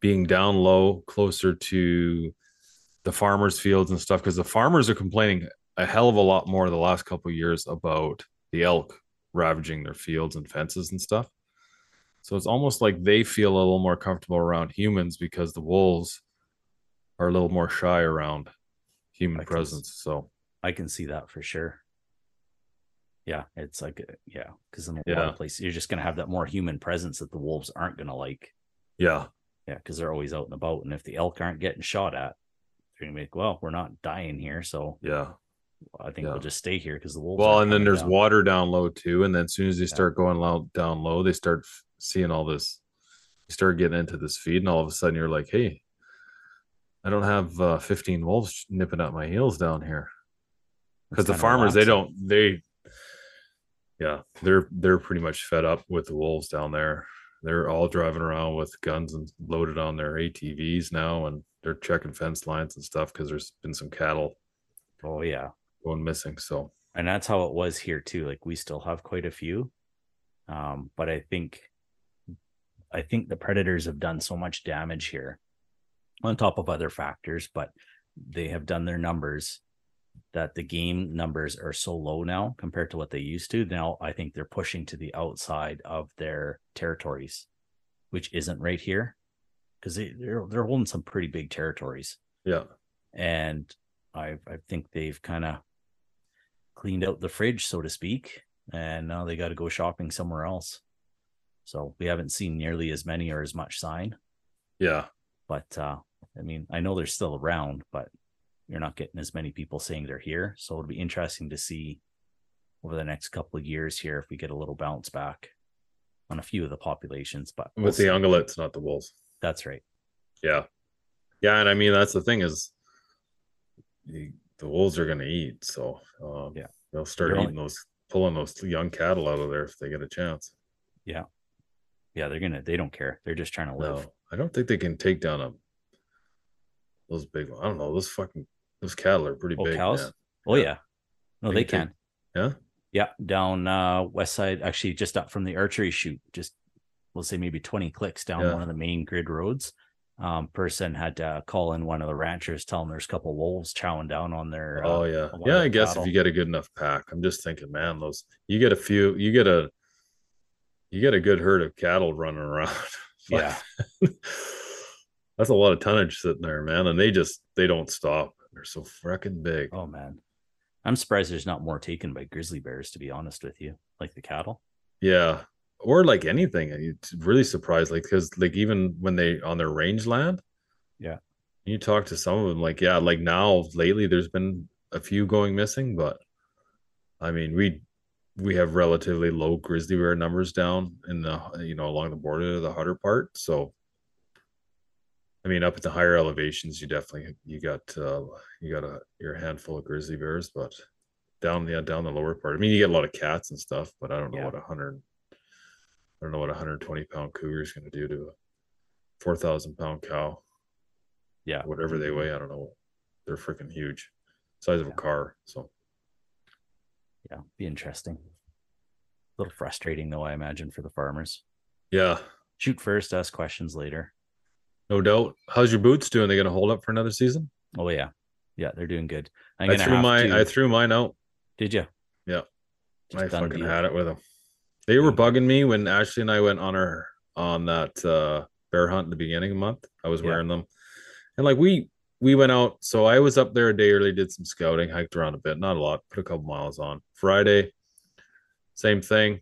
being down low, closer to the farmers' fields and stuff, because the farmers are complaining a hell of a lot more the last couple of years about the elk ravaging their fields and fences and stuff. So it's almost like they feel a little more comfortable around humans because the wolves are a little more shy around human I can presence. So I can see that for sure. Yeah, it's like uh, yeah, because in a lot Yeah. of places you're just going to have that more human presence that the wolves aren't going to like. yeah, Yeah, because they're always out and about, and if the elk aren't getting shot at, they're going to be like, well, we're not dying here, so yeah. I think Yeah. we'll just stay here because the wolves. Well, and then there's down. water down low too. And then as soon as they start going low, down low, they start f- seeing all this you start getting into this feed, and all of a sudden you're like, hey, I don't have uh, 15 wolves nipping at my heels down here. Because the farmers, they don't, they, yeah, they're they're pretty much fed up with the wolves down there. They're all driving around with guns and loaded on their ATVs now, and they're checking fence lines and stuff because there's been some cattle Oh yeah. going missing. So and that's how it was here too like we still have quite a few um but i think i think the predators have done so much damage here on top of other factors but they have done their numbers that the game numbers are so low now compared to what they used to now i think they're pushing to the outside of their territories which isn't right here because they, they're they're holding some pretty big territories. Yeah, and I I think they've kind of cleaned out the fridge, so to speak, and now they got to go shopping somewhere else. So we haven't seen nearly as many or as much sign, yeah, but uh, I mean, I know they're still around, but you're not getting as many people saying they're here. So it'll be interesting to see over the next couple of years here if we get a little bounce back on a few of the populations. But we'll with the ungulates, not the wolves. that's right. Yeah. Yeah. And I mean, that's the thing is the, the wolves are going to eat. So, um, Yeah. they'll start You're eating those, pulling those young cattle out of there if they get a chance. Yeah, yeah, they're gonna. They don't care. They're just trying to live. No, I don't think they can take down a, those big, I don't know, those fucking, those cattle are pretty Oh, big. cows? man. Oh Yeah. yeah, no, They they can. Yeah. Yeah, down uh west side, actually just up from the archery shoot, just we'll say maybe 20 clicks down Yeah. one of the main grid roads. Um, person had to call in one of the ranchers, tell them there's a couple wolves chowing down on their. Oh uh, yeah, yeah. I guess cattle. if you get a good enough pack, I'm just thinking, man, those you get a few, you get a, you get a good herd of cattle running around. *laughs* Yeah. *laughs* that's a lot of tonnage sitting there, man, and they just they don't stop. They're so freaking big. Oh man, I'm surprised there's not more taken by grizzly bears. To be honest with you, like the cattle. Yeah, or like anything. It's really surprised, like because like even when they on their range land, Yeah. you talk to some of them, like yeah, like now lately there's been a few going missing, but I mean we we have relatively low grizzly bear numbers down in the you know along the border of the Hutter part, so. I mean, up at the higher elevations, you definitely you got uh, you got a your handful of grizzly bears, but down yeah down the lower part. I mean, you get a lot of cats and stuff, but I don't know Yeah. what a hundred. I don't know what a hundred twenty pound cougar is going to do to a four thousand pound cow. Yeah. whatever they weigh, I don't know. They're freaking huge, size of a car. So Yeah, be interesting. A little frustrating though, I imagine, for the farmers. yeah, Shoot first, ask questions later. No doubt. How's your boots doing? They going to hold up for another season? Oh yeah, yeah, they're doing good. I'm I threw my to- I threw mine out. Did you? Yeah. Just I fucking deal. had it with them. They were bugging me when Ashley and I went on our on that uh bear hunt in the beginning of the month. I was Yeah. wearing them. And like we we went out, so I was up there a day early, did some scouting, hiked around a bit, not a lot, put a couple miles on. Friday, same thing.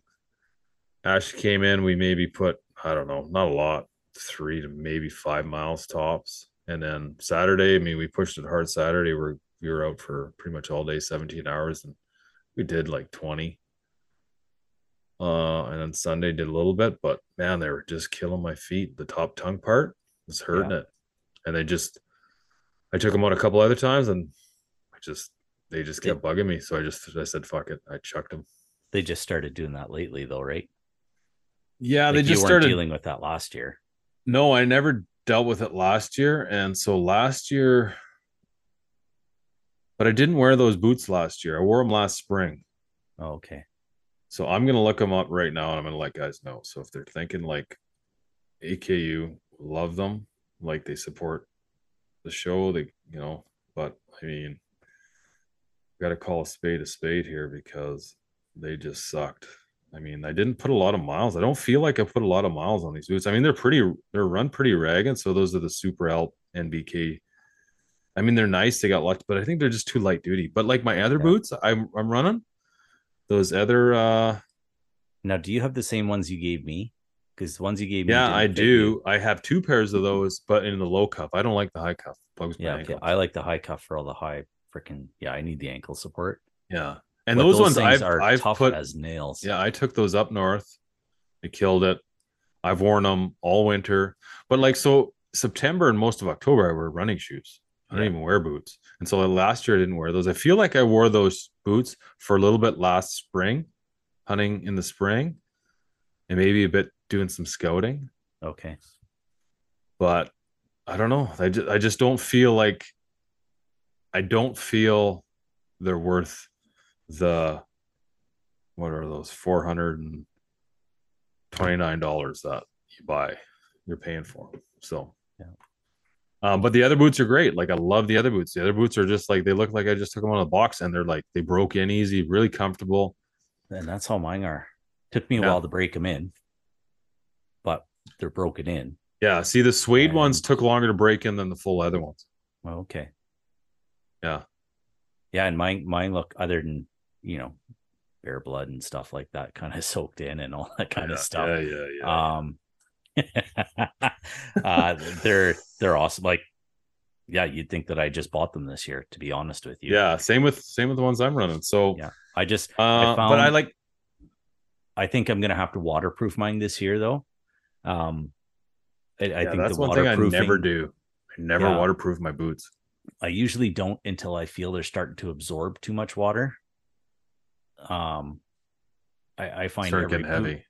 Ash came in, we maybe put, I don't know, not a lot, three to maybe five miles tops. And then Saturday, I mean, we pushed it hard Saturday. We're we were out for pretty much all day, 17 hours, and we did like 20. Uh, and then Sunday did a little bit, but man, they were just killing my feet. The top tongue part was hurting it. And they just I took them out a couple other times and I just they just kept bugging me. So I just I said, fuck it. I chucked them. They just started doing that lately, though, right? Yeah, Like, they you just weren't started dealing with that last year. No, I never dealt with it last year. And so last year, but I didn't wear those boots last year. I wore them last spring. Oh, okay. So I'm going to look them up right now and I'm going to let guys know. So if they're thinking like AKU, love them, like they support the show, they, you know, but I mean, got to call a spade a spade here because they just sucked. I mean, I didn't put a lot of miles. I don't feel like I put a lot of miles on these boots. I mean, they're pretty, they're run pretty ragged. So those are the Super Alp NBK. I mean, they're nice. They got lucky, but I think they're just too light duty. But like my other Yeah. boots, I'm I'm running those other. uh Now, do you have the same ones you gave me? Because the ones you gave me. Yeah, I do. you. I have two pairs of those, but in the low cuff. I don't like the high cuff. Bugs Yeah, okay. I like the high cuff for all the high freaking. Yeah, I need the ankle support. yeah, and But those, ones I've are I've tough put. as nails. Yeah, I took those up north. I killed it. I've worn them all winter. But like so September and most of October I wear running shoes. I don't Yeah. even wear boots. And so last year I didn't wear those. I feel like I wore those boots for a little bit last spring, hunting in the spring, and maybe a bit doing some scouting. Okay. But I don't know. I just I just don't feel like I don't feel they're worth the what are those four hundred and twenty nine dollars that you buy you're paying for 'em. So Yeah. Um, but the other boots are great. Like I love the other boots. The other boots are just like they look like I just took them out of the box and they're like they broke in easy, really comfortable. And that's how mine are. Took me a Yeah. while to break them in, but they're broken in. Yeah. See, the suede And- ones took longer to break in than the full leather ones. Well, okay. Yeah. Yeah, and mine mine look other than you know bear blood and stuff like that, *laughs* kind of soaked in and all that kind yeah, of stuff. Yeah, yeah, yeah. Um, *laughs* uh, they're they're awesome. Like, yeah, you'd think that I just bought them this year. To be honest with you, yeah. Same with same with the ones I'm running. So yeah. I just uh, found- but I like I think I'm gonna have to waterproof mine this year, though. Um, I, I yeah, think that's the one thing I never do. I never Yeah. waterproof my boots. I usually don't until I feel they're starting to absorb too much water. Um, I, I find Start every getting heavy.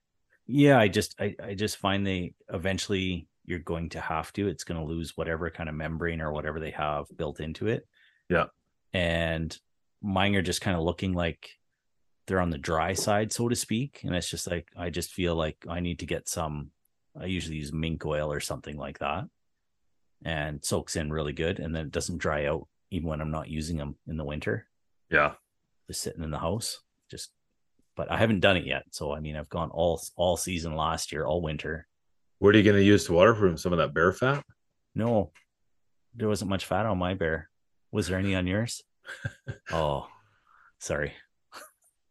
Yeah, I just I, I just find they eventually you're going to have to. It's going to lose whatever kind of membrane or whatever they have built into it. Yeah. And mine are just kind of looking like they're on the dry side, so to speak. And it's just like I just feel like I need to get some. I usually use mink oil or something like that, and soaks in really good, and then it doesn't dry out even when I'm not using them in the winter Yeah. just sitting in the house. But I haven't done it yet. So I mean, I've gone all all season last year, all winter. What are you going to use to waterproof some of that bear fat? No, there wasn't much fat on my bear. Was there any on yours? *laughs* oh, sorry.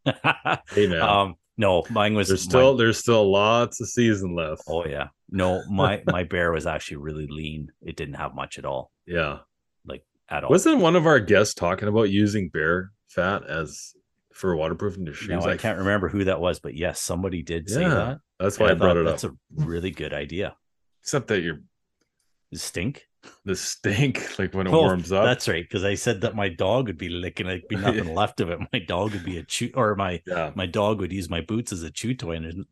Hey man, *laughs* um, no, mine was there's mine- still there's still lots of season left. oh yeah, no, my my bear was actually really lean. It didn't have much at all, Yeah. like at all. Wasn't one of our guests talking about using bear fat as for waterproofing your shoes? Now, I can't remember who that was, but yes, somebody did say Yeah, that. That's why I brought thought it up. That's a really good idea. Except that you're Stink. the stink *laughs* like when it Oh, warms up. That's right, because I said that my dog would be licking it, be nothing *laughs* left of it. My dog would be a chew, or my yeah, my dog would use my boots as a chew toy, and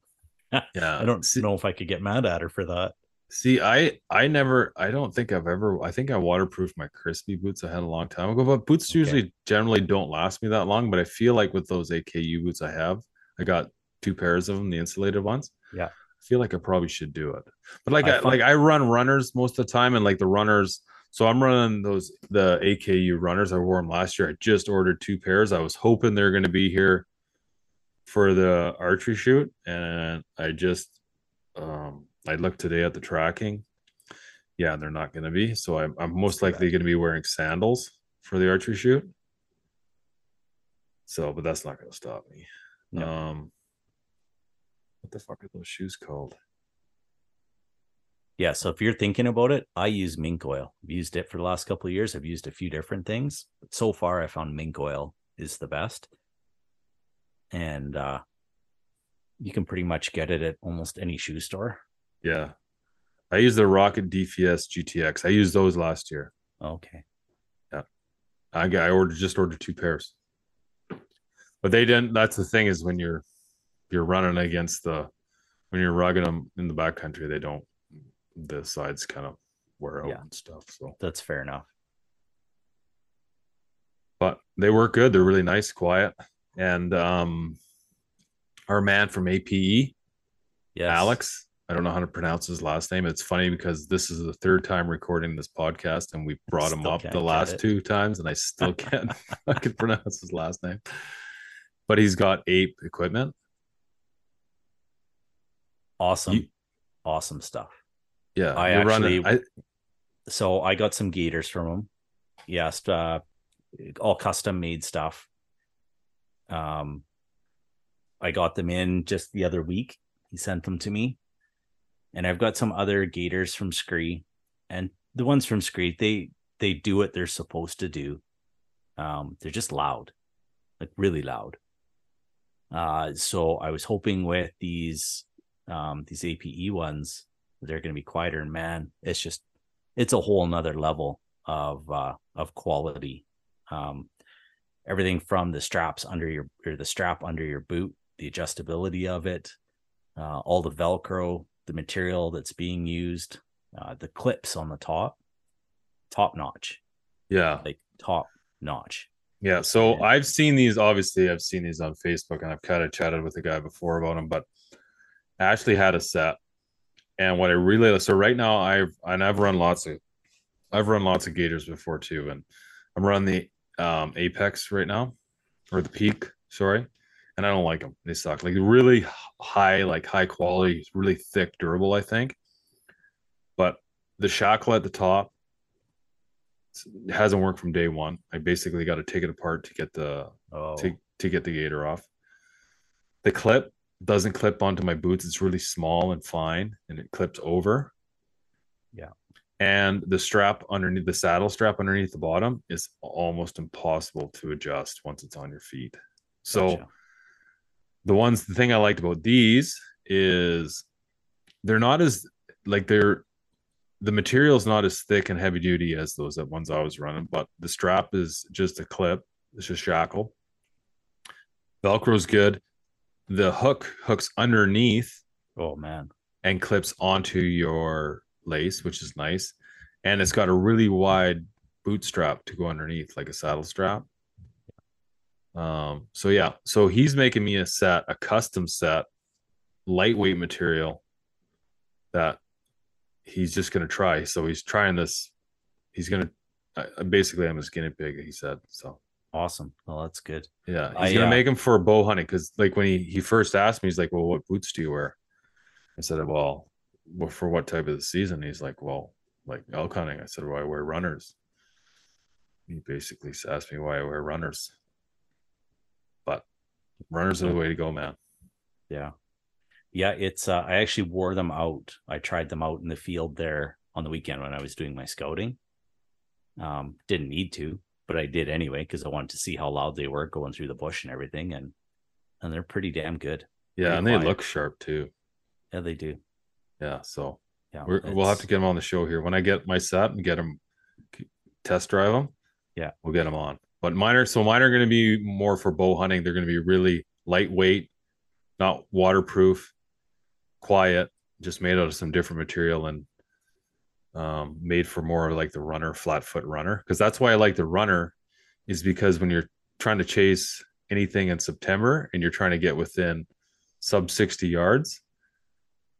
*laughs* yeah. I don't see, know if I could get mad at her for that. See. I I never. I don't think I've ever. I think I waterproofed my Crispi boots I had a long time ago. But boots Okay. usually generally don't last me that long. But I feel like with those AKU boots I have, I got two pairs of them, the insulated ones. Yeah. I feel like I probably should do it. But like I I, like I run runners most of the time, and like the runners. So I'm running those the AKU runners. I wore them last year. I just ordered two pairs. I was hoping they're going to be here for the archery shoot, and I just um I looked today at the tracking. Yeah, they're not going to be. So I'm I'm most likely going to be wearing sandals for the archery shoot. So, but that's not going to stop me. No. Um, what the fuck are those shoes called? Yeah, so if you're thinking about it, I use mink oil. I've used it for the last couple of years. I've used a few different things, but so far I found mink oil is the best. And uh you can pretty much get it at almost any shoe store. Yeah. I use the Rocket DFS GTX. I used those last year. Okay. Yeah. I got I ordered just ordered two pairs. But they didn't that's the thing is when you're you're running against the when you're rugging them in the backcountry, they don't the sides kind of wear out Yeah. and stuff. So That's fair enough. but they work good. They're really nice, quiet. And um our man from APE, Yes. Alex. I don't know how to pronounce his last name. It's funny because this is the third time recording this podcast, and we brought him up the last two times, and I still *laughs* can't fucking pronounce his last name. But he's got ape equipment. Awesome. You- awesome stuff. Yeah, I you're running- actually- so I got some gaiters from him. Yes, uh, all custom made stuff. Um, I got them in just the other week. He sent them to me, and I've got some other gaiters from Scree, and the ones from Scree they they do what they're supposed to do. Um, they're just loud, like really loud. Uh, so I was hoping with these um, these APE ones, they're going to be quieter. And man, it's just it's a whole another level of uh, of quality. Um, everything from the straps under your or the strap under your boot, the adjustability of it, uh, all the Velcro, the material that's being used, uh, the clips on the top, top notch, Yeah. like top notch. Yeah, so Yeah. I've seen these. Obviously, I've seen these on Facebook, and I've kind of chatted with the guy before about them. But I actually had a set, and what I really so right now I've and I've run lots of, I've run lots of Gaiters before too, and I'm running the um, Apex right now, or the Peak, sorry, and I don't like them. They suck. Like really high, like high quality, really thick, durable. I think, but the shackle at the top it hasn't worked from day one. I basically got to take it apart to get the Oh, to to get the gaiter off. The clip doesn't clip onto my boots. It's really small and fine, and it clips over. Yeah. And the strap underneath the saddle strap underneath the bottom is almost impossible to adjust once it's on your feet. So gotcha. The ones the thing I liked about these is they're not as like they're the material is not as thick and heavy duty as those that ones I was running, but the strap is just a clip, it's just shackle. Velcro's good. The hook hooks underneath oh man, and clips onto your lace, which is nice. And it's got a really wide boot strap to go underneath, like a saddle strap. Um, so yeah, so he's making me a set, a custom set, lightweight material that he's just gonna try. So he's trying this. He's gonna I, basically I'm a guinea pig. He said so. awesome. Well, that's good. Yeah, he's I, gonna uh, make him for bow hunting because, like, when he he first asked me, he's like, "Well, what boots do you wear?" I said, "Well, for what type of the season?" He's like, "Well, like elk hunting." I said, "Well, I wear runners." He basically asked me why I wear runners, runners are the way to go, man. Yeah. Yeah, it's uh, I actually wore them out. I tried them out in the field there on the weekend when I was doing my scouting. Um, didn't need to, but I did anyway because I wanted to see how loud they were going through the bush and everything, and and they're pretty damn good. Yeah, Pretty and they look sharp too. Yeah, they do. Yeah, so Yeah, we're, we'll have to get them on the show here when I get my set and get them test drive them. Yeah. we'll get them on. But mine are so mine are going to be more for bow hunting. They're going to be really lightweight, not waterproof, quiet, just made out of some different material and um, made for more like the runner, flat foot runner. Because that's why I like the runner, is because when you're trying to chase anything in September and you're trying to get within sub 60 yards,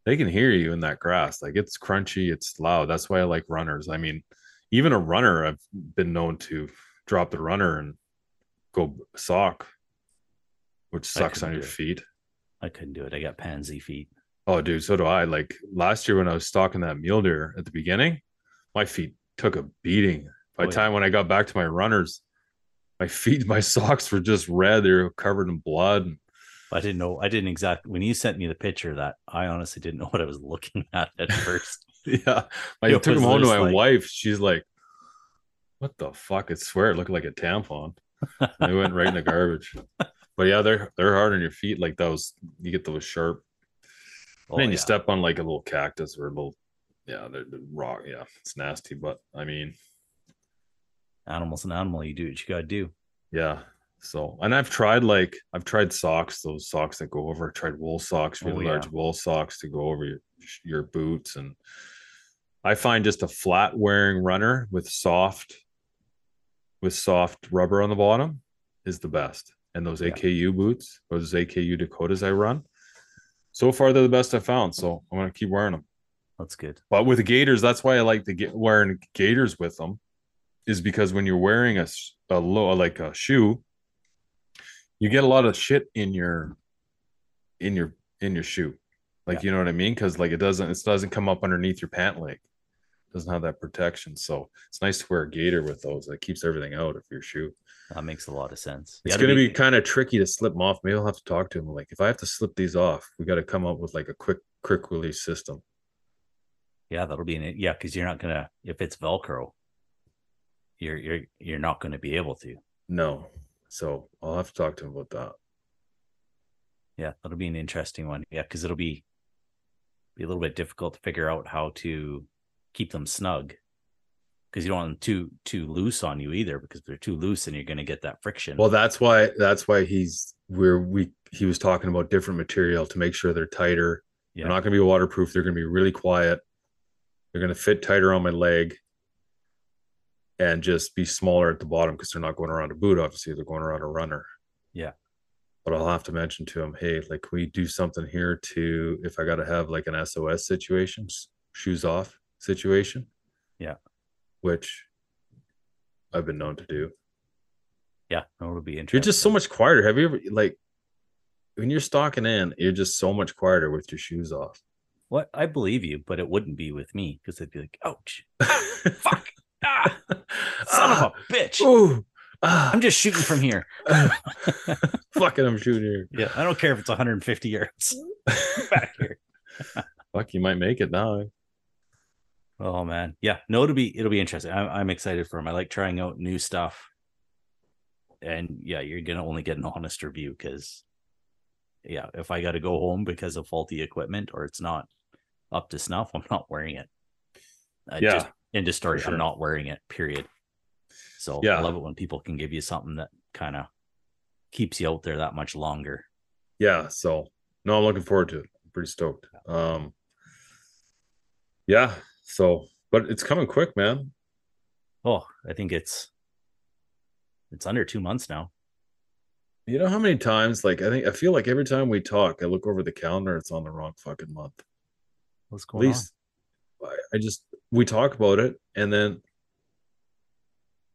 they can hear you in that grass. Like it's crunchy, it's loud. That's why I like runners. I mean, even a runner, I've been known to drop the runner and go sock, which sucks on your it. feet. I couldn't do it. I got pansy feet. Oh, dude, so do I. Like last year when I was stalking that mule deer at the beginning, my feet took a beating. By Oh, the yeah. time when I got back to my runners, my *laughs* feet, my socks were just red. They were covered in blood. I didn't know. I didn't exactly when you sent me the picture of that. I honestly didn't know *laughs* what I was looking at at *laughs* first. Yeah. I It took them home to my like- wife. She's like, what the fuck? I swear it looked like a tampon. And they went right in the *laughs* garbage. But yeah, they're they're hard on your feet. Like those, you get those sharp. Oh, then you step on like a little cactus or a little, yeah, they're, they're raw. Yeah, it's nasty. But I mean, Animal's an animal. You do what you gotta do. yeah. So, and I've tried like I've tried socks, those socks that go over. I tried wool socks, oh, really Oh, yeah. large wool socks to go over your your boots, and I find just a flat wearing runner with soft with soft rubber on the bottom is the best. And those Yeah. AKU boots, those AKU Dakotas I run, so far they're the best I found. So I'm gonna keep wearing them. That's good. But with the Gaiters, that's why I like to get wearing gaiters with them, is because when you're wearing a, a low like a shoe, you get a lot of shit in your in your in your shoe. Like Yeah. you know what I mean? Because like it doesn't it doesn't come up underneath your pant leg. Doesn't have that protection. So it's nice to wear a gaiter with those. That keeps everything out of your shoe. That makes a lot of sense. It's Yeah, to gonna be, kind of tricky to slip them off. Maybe I'll have to talk to him. Like if I have to slip these off, we got to come up with like a quick quick release system. Yeah, that'll be an yeah, because you're not gonna if it's Velcro, you're you're you're not gonna be able to. No. So I'll have to talk to him about that. Yeah, that'll be an interesting one. Yeah, because it'll be be a little bit difficult to figure out how to keep them snug because you don't want them too too loose on you either because they're too loose and you're going to get that friction. Well, that's why that's why he's where we he was talking about different material to make sure they're tighter. Yeah. They're not going to be waterproof. They're going to be really quiet. They're going to fit tighter on my leg and just be smaller at the bottom because they're not going around a boot. Obviously, they're going around a runner. Yeah. But I'll have to mention to him, hey, like, can we do something here to if I got to have like an SOS situation, shoes off situation? Yeah. Which I've been known to do. yeah, no, it'll be interesting. You're just so much quieter. Have you ever like when you're stalking in, you're just so much quieter with your shoes off. What I believe you, but it wouldn't be with me because they'd be like, "Ouch, *laughs* fuck, ah, son of a bitch! Ooh, ah, I'm just shooting from here." *laughs* fucking I'm shooting here. Yeah, I don't care if it's 150 yards *laughs* back here. Fuck, you might make it now. Oh man, yeah, no, it'll be it'll be interesting. I'm I'm excited for him. I like trying out new stuff, and yeah, you're gonna only get an honest review because, yeah, if I got to go home because of faulty equipment or it's not up to snuff, I'm not wearing it. I Yeah, just, end of story. sure. I'm not wearing it. Period. So Yeah. I love it when people can give you something that kind of keeps you out there that much longer. Yeah, so no, I'm looking forward to it. I'm pretty stoked. Um yeah, so but it's coming quick, man. Oh, I think it's it's under two months now. You know how many times like I think I feel like every time we talk, I look over the calendar, it's on the wrong fucking month. What's going on? At least I, I just we talk about it and then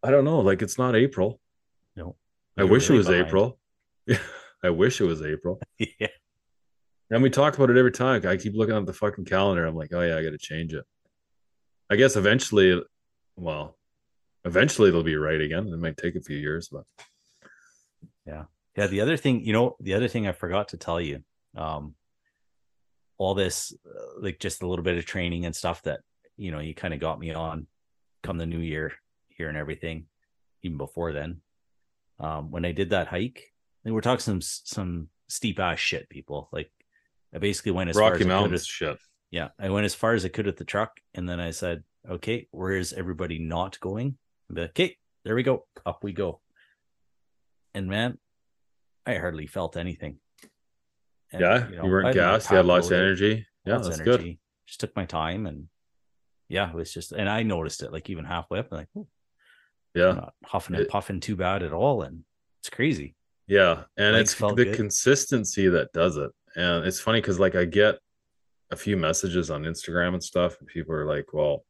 I don't know, like it's not April. No. I wish really it was. April. Yeah, *laughs* I wish it was April. *laughs* yeah. And we talk about it every time. I keep looking at the fucking calendar. I'm like, oh yeah, I got to change it. I guess eventually, well, eventually it'll be right again. It might take a few years, but Yeah. Yeah. The other thing, you know, the other thing I forgot to tell you, um, all this, uh, like just a little bit of training and stuff that, you know, you kind of got me on come the new year here and everything, even before then. Um, when I did that hike, and we're talking some, some steep ass shit, people. Like I basically went as far Rocky as I could Mountains shit. Yeah, I went as far as I could with the truck, and then I said, "Okay, where is everybody not going?" Like, okay, there we go, up we go. And man, I hardly felt anything. And, yeah, you, know, weren't I gassed. You had lots of energy. Yeah, that's good. Just took my time, and yeah, it was just, and I noticed it like even halfway up, like, oh, Yeah, I'm not huffing and It- puffing too bad at all, and it's crazy. yeah, and Legs it's the good. consistency that does it. And it's funny because like I get a few messages on Instagram and stuff, and people are like, "Well,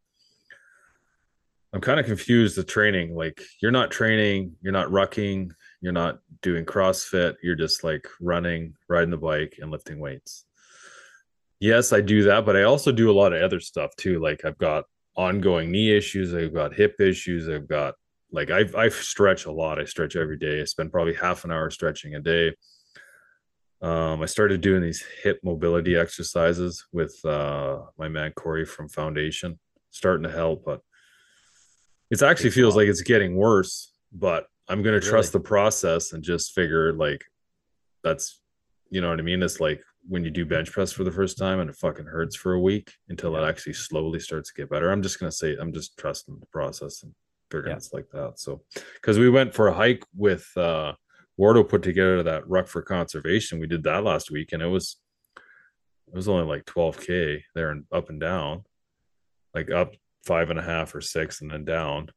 I'm kind of confused. The training, like you're not training, you're not rucking, you're not doing CrossFit. You're just like running, riding the bike, and lifting weights." Yes, I do that, but I also do a lot of other stuff too. Like I've got ongoing knee issues, I've got hip issues, I've got like I I stretch a lot. I stretch every day. I spend probably half an hour stretching a day. Um, I started doing these hip mobility exercises with uh, my man Corey from Foundation, starting to help, but it actually a feels like it's getting worse. But I'm gonna trust the process and just figure like that's you know what I mean. It's like when you do bench press for the first time and it fucking hurts for a week until Yeah. it actually slowly starts to get better. I'm just gonna say I'm just trusting the process and figuring Yeah. it's like that. So because we went for a hike with uh Wardo put together that ruck for conservation. We did that last week and it was it was only like 12k there and up and down, like up five and a half or six and then down.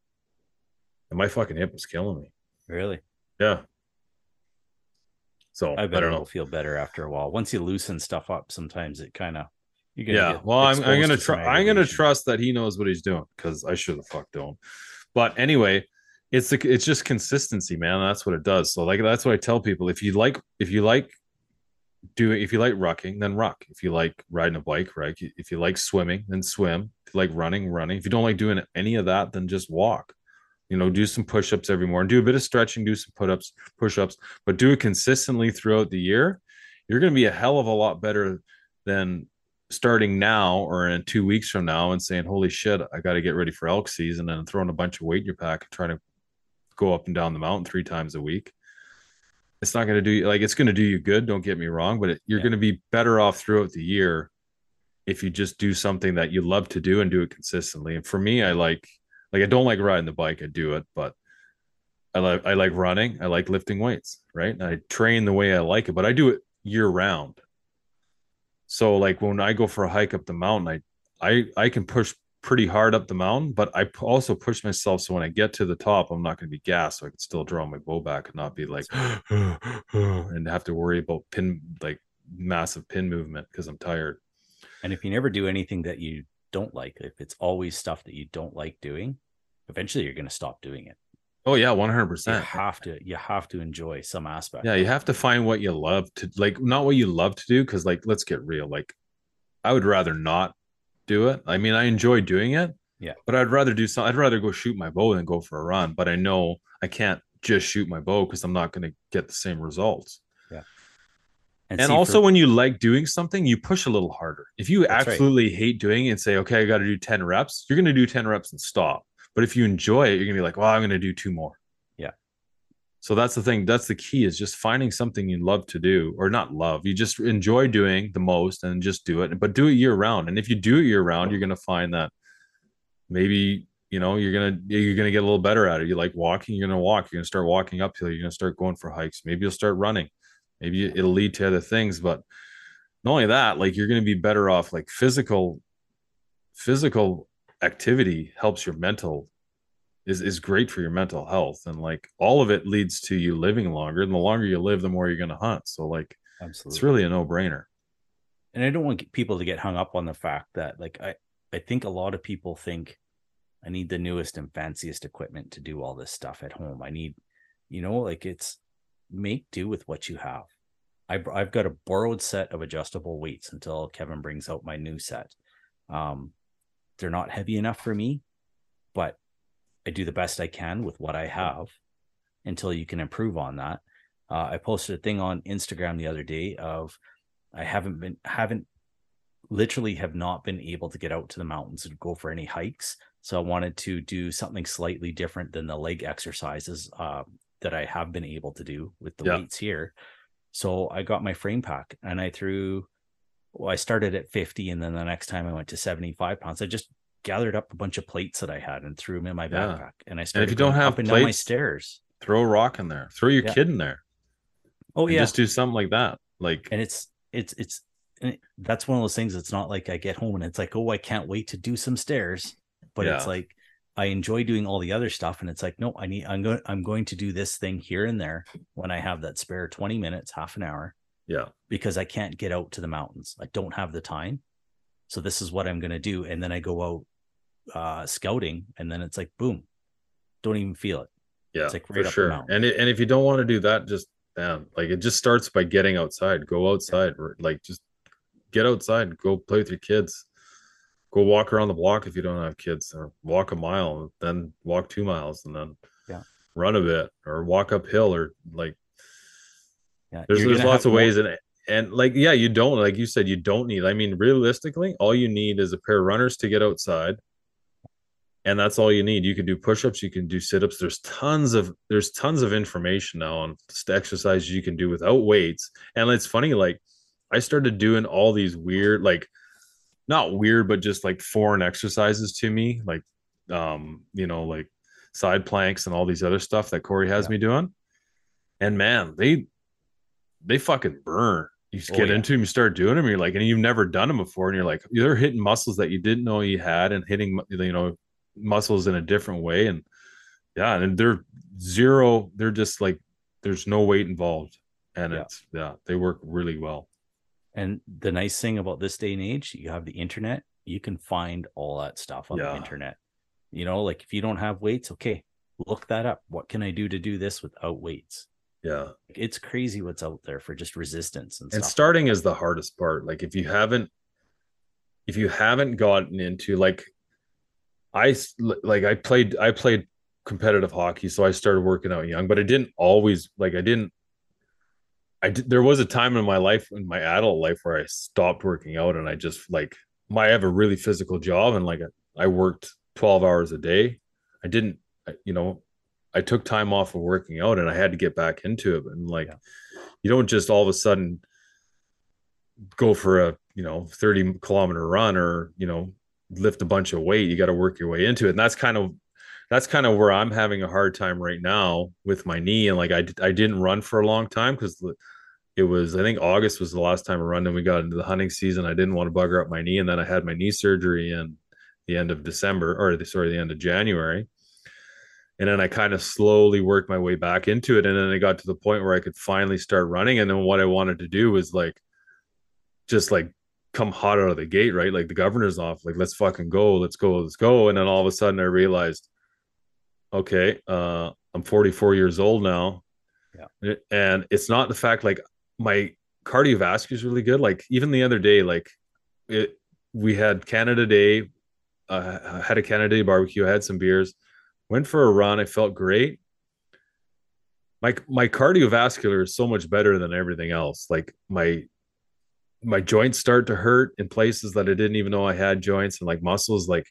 And my fucking hip was killing me. Really, Yeah. So I I, bet don't it'll know. feel better after a while. Once you loosen stuff up, sometimes it kind of you get. Yeah. Well, I'm, I'm gonna try. I'm gonna trust that he knows what he's doing because I sure the fuck don't. But anyway, it's the it's just consistency, man. That's what it does. So like that's what I tell people. If you like, if you like doing, if you like rucking, then ruck. If you like riding a bike, right? If you like swimming, then swim. If you like running, running. If you don't like doing any of that, then just walk. You know, do some push-ups every morning. Do a bit of stretching. Do some put-ups, push-ups, but do it consistently throughout the year. You're going to be a hell of a lot better than starting now or in two weeks from now and saying, "Holy shit, I got to get ready for elk season," and throwing a bunch of weight in your pack and trying to go up and down the mountain three times a week. It's not going to do you like it's going to do you good. Don't get me wrong, but it, you're Yeah. going to be better off throughout the year if you just do something that you love to do and do it consistently. And for me, I like like I don't like riding the bike, I do it, but I like I like running, I like lifting weights, right? And I train the way I like it, but I do it year round. So like when I go for a hike up the mountain, I I I can push pretty hard up the mountain, but I also push myself so when I get to the top, I'm not going to be gassed, so I can still draw my bow back and not be like *gasps* and have to worry about pin like massive pin movement because I'm tired. And if you never do anything that you don't like, if it's always stuff that you don't like doing, eventually you're going to stop doing it. Oh yeah, one hundred percent. You have to you have to enjoy some aspect. Yeah, you have to find what you love to like, not what you love to do. Because like, let's get real. Like, I would rather not do it. I mean, I enjoy doing it. Yeah. but I'd rather do something. I'd rather go shoot my bow than go for a run. But I know I can't just shoot my bow because I'm not going to get the same results. Yeah. And, see, also, for- when you like doing something, you push a little harder. If you That's right. absolutely hate doing it and say, okay, I got to do 10 reps, you're going to do 10 reps and stop. But if you enjoy it, you're going to be like, well, I'm going to do two more. So that's the thing. That's the key is just finding something you love to do or not love. You just enjoy doing the most and just do it, but do it year round. And if you do it year round, you're going to find that maybe, you know, you're going to, you're going to get a little better at it. You like walking, you're going to walk, you're going to start walking uphill. You're going to start going for hikes. Maybe you'll start running maybe it'll lead to other things but not only that like you're going to be better off like physical physical activity helps your mental is is great for your mental health and like all of it leads to you living longer and the longer you live the more you're going to hunt so like absolutely. it's really a no-brainer and I don't want people to get hung up on the fact that like I I think a lot of people think I need the newest and fanciest equipment to do all this stuff at home. I need, you know, like it's make do with what you have. I I've got a borrowed set of adjustable weights until Kevin brings out my new set. Um, they're not heavy enough for me, but I do the best I can with what I have until you can improve on that. Uh, I posted a thing on Instagram the other day of I haven't been haven't literally have not been able to get out to the mountains and go for any hikes. So I wanted to do something slightly different than the leg exercises uh, that I have been able to do with the Yeah. weights here. So I got my frame pack and I threw. Well, I started at 50, and then the next time I went to 75 pounds. I just gathered up a bunch of plates that I had and threw them in my Yeah. backpack. And I started you don't have up and down my stairs. throw a rock in there. Throw your Yeah. kid in there. Oh yeah, just do something like that. Like and it's it's it's and it- that's one of those things it's not like i get home and it's like oh i can't wait to do some stairs. But it's like i enjoy doing all the other stuff and it's like no i need i'm going i'm going to do this thing here and there when i have that spare 20 minutes half an hour. Yeah. Because i can't get out to the mountains. I don't have the time so this is what i'm going to do. And then i go out uh scouting and then it's like boom don't even feel it. Yeah It's like right up the sure. and it, and if you don't want to do that just damn like it just starts by getting outside. Go outside like just get outside. Go play with your kids. Go walk around the block if you don't have kids or walk a mile then walk two miles and then Yeah. run a bit or walk uphill or like yeah there's, there's lots of more- ways and and like yeah you don't like you said you don't need i mean realistically all you need is a pair of runners to get outside and that's all you need you can do push-ups you can do sit-ups there's tons of there's tons of information now on exercises you can do without weights and it's funny like i started doing all these weird like not weird but just like foreign exercises to me like um you know like side planks and all these other stuff that corey has Yeah. me doing and man they they fucking burn you just Oh, get yeah. into them you start doing them you're like and you've never done them before and you're like they're hitting muscles that you didn't know you had and hitting you know muscles in a different way and yeah and they're zero they're just like there's no weight involved and Yeah. it's yeah they work really well And the nice thing about this day and age, you have the internet. You can find all that stuff on Yeah. the internet. You know, like if you don't have weights, okay, look that up. What can I do to do this without weights? Yeah. It's crazy what's out there for just resistance and, and starting is the hardest part. Like if you haven't if you haven't gotten into like I like i played i played competitive hockey so i started working out young but i didn't always like i didn't i did there was a time in my life in my adult life where i stopped working out and i just like my I have a really physical job and like i worked 12 hours a day. I didn't you know i took time off of working out and i had to get back into it. And like Yeah. you don't just all of a sudden go for a you know 30 kilometer run or you know lift a bunch of weight. You got to work your way into it. And that's kind of that's kind of where i'm having a hard time right now with my knee. And like i, I didn't run for a long time because it was i think august was the last time i run. And we got into the hunting season. I didn't want to bugger up my knee. And then i had my knee surgery in the end of december or the sorry the end of january and then I kind of slowly worked my way back into it. And then I got to the point where I could finally start running. And then what I wanted to do was like, just like come hot out of the gate, right? Like the governor's off, like, let's fucking go, let's go, let's go. And then all of a sudden I realized, okay, uh, I'm 44 years old now. Yeah. And it's not the fact like my cardiovascular is really good. Like even the other day, like it, we had Canada Day, uh, I had a Canada Day barbecue, I had some beers went for a run. I felt great. My my cardiovascular is so much better than everything else. Like my my joints start to hurt in places that I didn't even know I had joints and like muscles. Like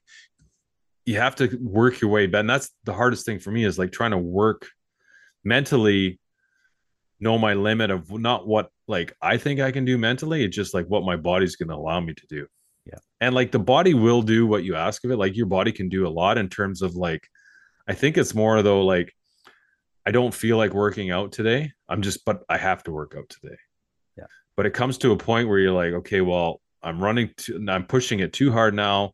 you have to work your way back. And that's the hardest thing for me is like trying to work mentally, know my limit of not what like I think I can do mentally. It's just like what my body's going to allow me to do. Yeah. And like the body will do what you ask of it. Like your body can do a lot in terms of like I think it's more though like I don't feel like working out today. I'm just but I have to work out today. Yeah. But it comes to a point where you're like, okay, well, I'm running to, I'm pushing it too hard now.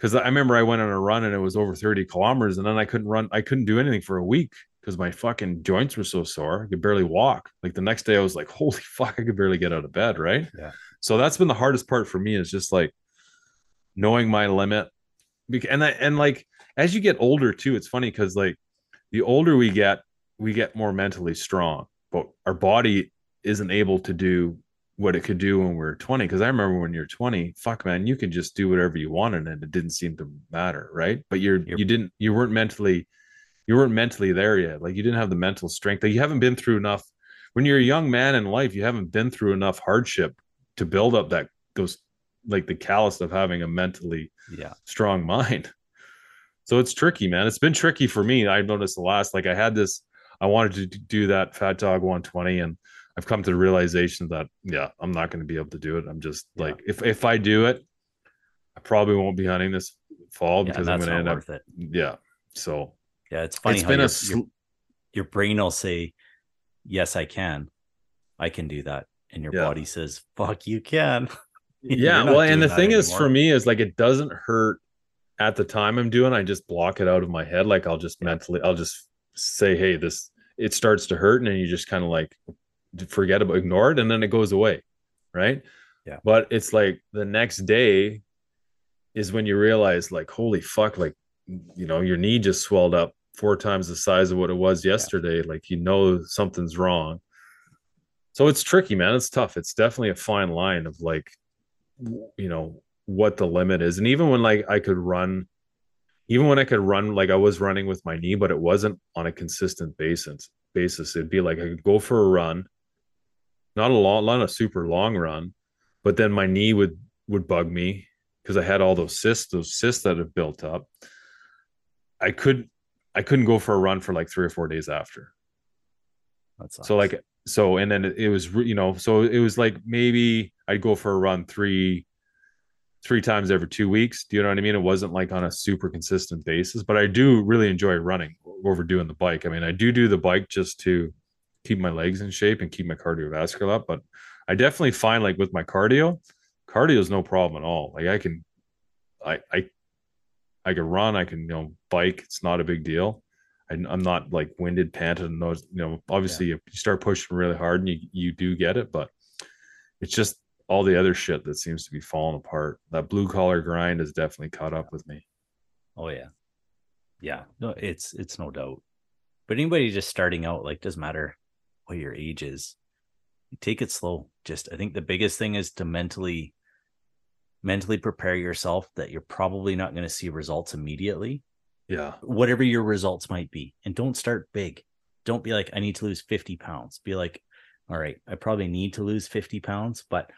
Cause I remember I went on a run and it was over 30 kilometers and then I couldn't run, I couldn't do anything for a week because my fucking joints were so sore. I could barely walk. Like the next day I was like, holy *laughs* fuck, I could barely get out of bed. Right. Yeah. So that's been the hardest part for me is just like knowing my limit. And that, and like as you get older too, it's funny because like the older we get, we get more mentally strong, but our body isn't able to do what it could do when we are 20. Cause I remember when you're 20, fuck man, you could just do whatever you wanted and it didn't seem to matter. Right. But you're, you're you didn't, you weren't mentally, you weren't mentally there yet. Like you didn't have the mental strength. Like you haven't been through enough. When you're a young man in life, you haven't been through enough hardship to build up that those like the callous of having a mentally yeah strong *laughs* mind. So it's tricky, man. It's been tricky for me. I noticed the last, like I had this, I wanted to do that Fat Dog 120, and I've come to the realization that yeah, I'm not going to be able to do it. I'm just yeah. like, if if I do it, I probably won't be hunting this fall yeah, because I'm going to end up. It. Yeah. So yeah, it's funny. It's been your, a sl- your, your, brain will say, "Yes, I can. I can do that," and your yeah. body says, "Fuck, you can." *laughs* yeah. well, and the thing anymore. is, for me, is like it doesn't hurt at the time I'm doing, I just block it out of my head. Like I'll just mentally, I'll just say, hey, this, it starts to hurt. And then you just kind of like forget about, ignore it. And then it goes away. Right. Yeah. But it's like the next day is when you realize, like, holy fuck, like, you know, your knee just swelled up four times the size of what it was yesterday. Yeah. Like, you know, something's wrong. So it's tricky, man. It's tough. It's definitely a fine line of like, you know, what the limit is. And even when like I could run, even when I could run, like I was running with my knee, but it wasn't on a consistent basis. Basis, it'd be like I could go for a run, not a long, not a super long run, but then my knee would would bug me because I had all those cysts, those cysts that have built up. I could, I couldn't go for a run for like three or four days after. That's so like so, and then it, it was you know so it was like maybe I'd go for a run three three times every two weeks. Do you know what I mean? It wasn't like on a super consistent basis, but I do really enjoy running over doing the bike. I mean, I do do the bike just to keep my legs in shape and keep my cardiovascular up, but I definitely find like with my cardio, cardio is no problem at all. Like I can, I, I, I can run, I can, you know, bike. It's not a big deal. I, am not like winded, panted, and those, you know, obviously yeah. you start pushing really hard and you, you do get it, but it's just all the other shit that seems to be falling apart. That blue collar grind has definitely caught up with me. Oh yeah. Yeah. No, it's it's no doubt. But anybody just starting out, like doesn't matter what your age is. Take it slow. Just I think the biggest thing is to mentally mentally prepare yourself that you're probably not going to see results immediately. Yeah. Whatever your results might be. And don't start big. Don't be like, I need to lose 50 pounds. Be like, all right, I probably need to lose 50 pounds, but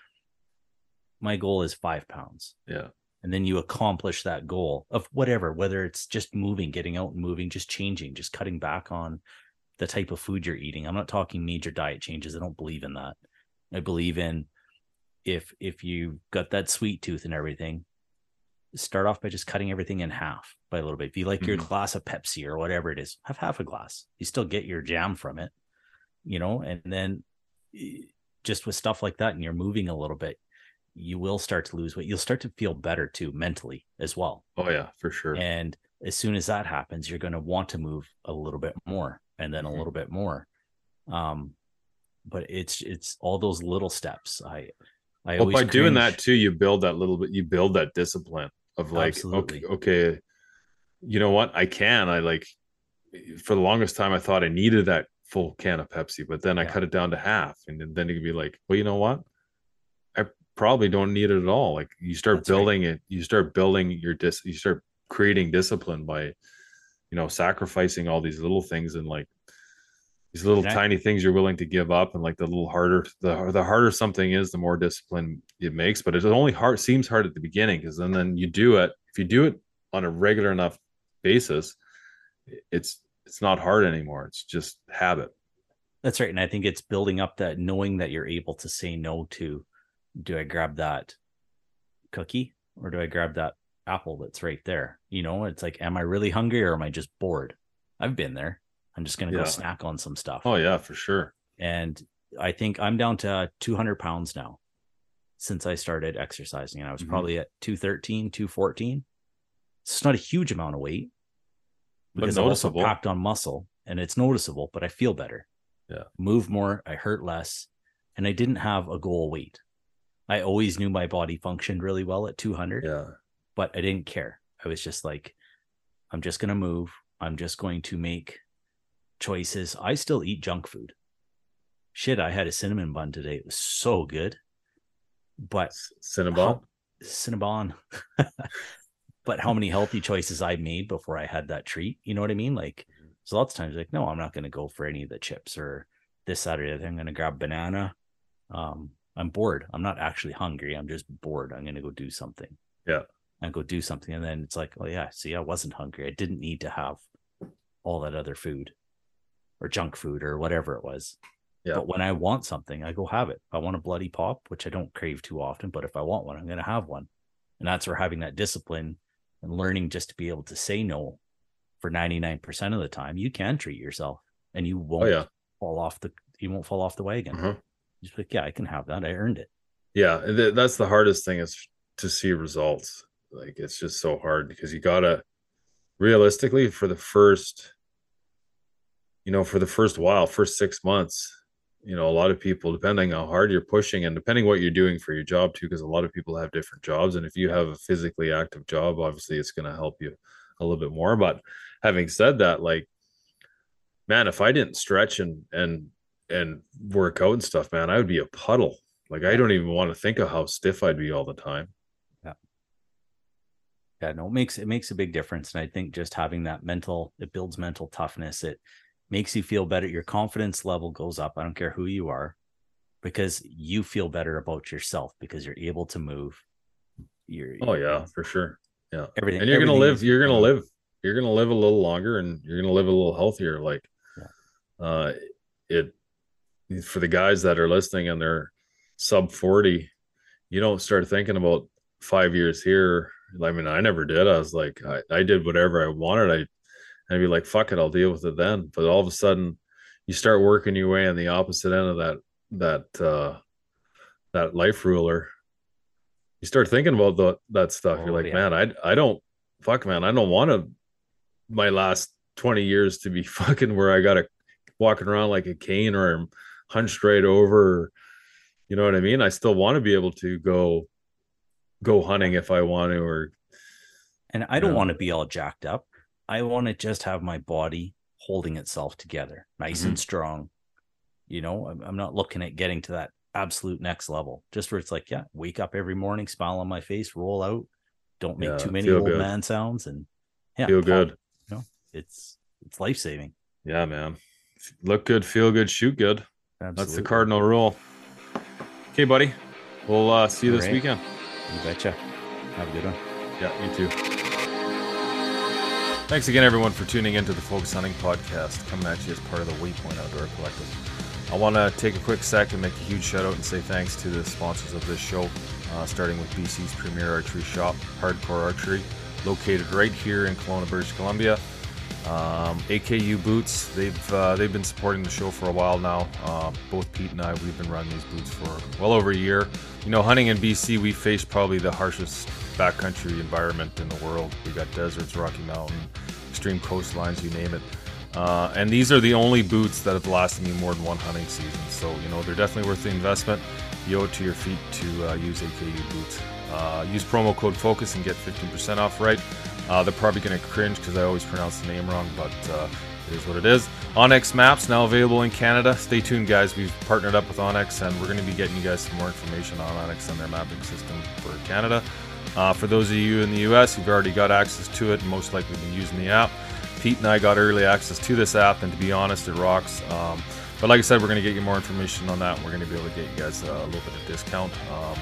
my goal is five pounds. Yeah. And then you accomplish that goal of whatever, whether it's just moving, getting out and moving, just changing, just cutting back on the type of food you're eating. I'm not talking major diet changes. I don't believe in that. I believe in if if you've got that sweet tooth and everything, start off by just cutting everything in half by a little bit. If you like your Mhm. glass of Pepsi or whatever it is, have half a glass. You still get your jam from it, you know, and then eh, just with stuff like that, and you're moving a little bit, you will start to lose weight. You'll start to feel better too mentally as well. Oh yeah, for sure. And as soon as that happens, you're going to want to move a little bit more and then a Mhm. little bit more. Um, but it's it's all those little steps. I I well, always by doing that too, you build that little bit. You build that discipline of like, Absolutely. okay, okay, you know what? I can. I like. For the longest time, I thought I needed that full can of Pepsi, but then I cut it down to half, and then- then you could be like, well, you know what? Probably don't need it at all. Like you start That's right. building it, you start building your dis, you start creating discipline by, you know, sacrificing all these little things and like these little I- tiny things you're willing to give up and like the little harder the the harder something is the more discipline it makes but it only hard seems hard at the beginning because then then you do it if you do it on a regular enough basis it's it's not hard anymore it's just habit That's right. And I think it's building up that knowing that you're able to say no to do I grab that cookie or do I grab that apple that's right there? You know, it's like, am I really hungry or am I just bored? I've been there. I'm just going to Yeah. go snack on some stuff. oh yeah for sure And I think I'm down to 200 pounds now since I started exercising. And I was Mhm. probably at 213, 214. It's not a huge amount of weight But because I've also packed on muscle and it's noticeable, but I feel better. Yeah. Move more. I hurt less. And I didn't have a goal weight. I always knew my body functioned really well at 200 yeah but I didn't care. I was just like, I'm just going to move. I'm just going to make choices. I still eat junk food. Shit, I had a cinnamon bun today. It was so good. But cinnabon how- Cinnabon. *laughs* but how many healthy choices I made before I had that treat? You know what I mean? Like, so lots of times, like, no, I'm not going to go for any of the chips or this, that, or the other. I'm going to grab banana. Um, I'm bored. I'm not actually hungry. I'm just bored. I'm going to go do something. Yeah. And go do something. And then it's like, oh, yeah, see, I wasn't hungry. I didn't need to have all that other food or junk food or whatever it was. Yeah. But when I want something, I go have it. If I want a bloody pop, which I don't crave too often, but if I want one, I'm going to have one. And that's where having that discipline and learning just to be able to say no for 99% of the time, you can treat yourself and you won't oh yeah fall off the you won't fall off the wagon. Uh-huh. Just like, yeah, I can have that. I earned it. yeah th- that's the hardest thing is to see results like it's just so hard because you gotta realistically for the first you know for the first while first six months you know a lot of people depending how hard you're pushing and depending what you're doing for your job too because a lot of people have different jobs and if you have a physically active job obviously it's going to help you a little bit more but having said that like man if i didn't stretch and and and work out and stuff man i would be a puddle like i don't even want to think of how stiff i'd be all the time Yeah, Yeah, no, it makes it makes a big difference. And I think just having that mental, it builds mental toughness. It makes you feel better. Your confidence level goes up. I don't care who you are, because you feel better about yourself because you're able to move. You're oh yeah for sure yeah everything. and you're gonna live is- you're gonna live you're gonna live a little longer and you're gonna live a little healthier like uh it for the guys that are listening and they're sub 40 you don't start thinking about five years here. I mean i never did. I was like i, I did whatever i wanted. I i'd be like fuck it i'll deal with it then. But all of a sudden you start working your way on the opposite end of that that uh that life ruler. You start thinking about the, that stuff. Oh, you're like yeah. man i i don't fuck man i don't want to my last 20 years to be *laughs* fucking where i gotta walking around like a cane or I'm hunched right over you know what i mean i still want to be able to go go hunting if i want to or And I don't Yeah. want to be all jacked up. I want to just have my body holding itself together, nice and mm-hmm. strong. You know, I'm, I'm not looking at getting to that absolute next level. Just where it's like, yeah, wake up every morning, smile on my face, roll out, don't make Yeah, too many old good. man sounds, and yeah, feel pop, good You know, it's it's life saving. yeah man look good feel good shoot good that's the cardinal rule okay buddy we'll uh see you this Alright. weekend You betcha. Have a good one. Yeah, you too. Thanks again, everyone, for tuning into the Focus Hunting Podcast, coming at you as part of the Waypoint Outdoor Collective. I want to take a quick sec and make a huge shout out and say thanks to the sponsors of this show, uh, starting with BC's premier archery shop, Hardcore Archery, located right here in Kelowna, British Columbia. Um, AKU boots. They've uh, they've been supporting the show for a while now. Uh, both Pete and I, we've been running these boots for well over a year. You know, hunting in BC, we face probably the harshest backcountry environment in the world. We got deserts, Rocky Mountain, extreme coastlines, you name it. Uh, and these are the only boots that have lasted me more than one hunting season. So you know, they're definitely worth the investment. You owe it to your feet to uh, use AKU boots. Uh, use promo code FOCUS and get 15% off. Right. Uh, they're probably going to cringe because I always pronounce the name wrong, but uh, it is what it is. onX Maps now available in Canada. Stay tuned, guys. We've partnered up with onX, and we're going to be getting you guys some more information on onX and their mapping system for Canada. Uh, for those of you in the US, you've already got access to it and most likely been using the app. Pete and I got early access to this app, and to be honest, it rocks. Um, but like I said, we're going to get you more information on that. And we're going to be able to get you guys a little bit of discount. Um,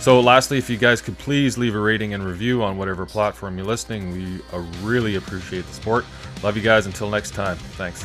so, lastly, if you guys could please leave a rating and review on whatever platform you're listening, we uh, really appreciate the support. Love you guys. Until next time. Thanks.